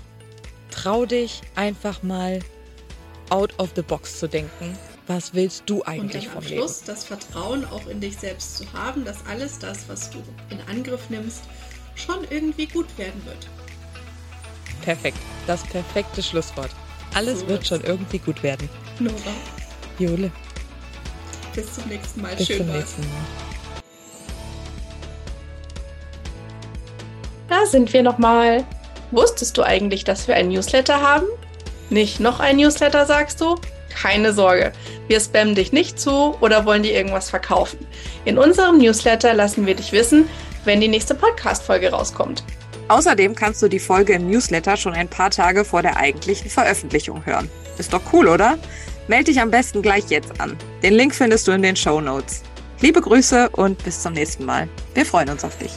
trau dich einfach mal out of the box zu denken. Was willst du eigentlich vom Leben? Schluss das Vertrauen auch in dich selbst zu haben, dass alles das, was du in Angriff nimmst, schon irgendwie gut werden wird. Perfekt. Das perfekte Schlusswort. Alles so wird schon irgendwie gut werden. Nora. Jule. Bis zum nächsten Mal. Bis Schön zum nächsten Mal. Da sind wir nochmal. Wusstest du eigentlich, dass wir ein Newsletter haben? Nicht noch ein Newsletter, sagst du? Keine Sorge, wir spammen dich nicht zu oder wollen dir irgendwas verkaufen. In unserem Newsletter lassen wir dich wissen, wenn die nächste Podcast-Folge rauskommt. Außerdem kannst du die Folge im Newsletter schon ein paar Tage vor der eigentlichen Veröffentlichung hören. Ist doch cool, oder? Melde dich am besten gleich jetzt an. Den Link findest du in den Show Notes. Liebe Grüße und bis zum nächsten Mal. Wir freuen uns auf dich.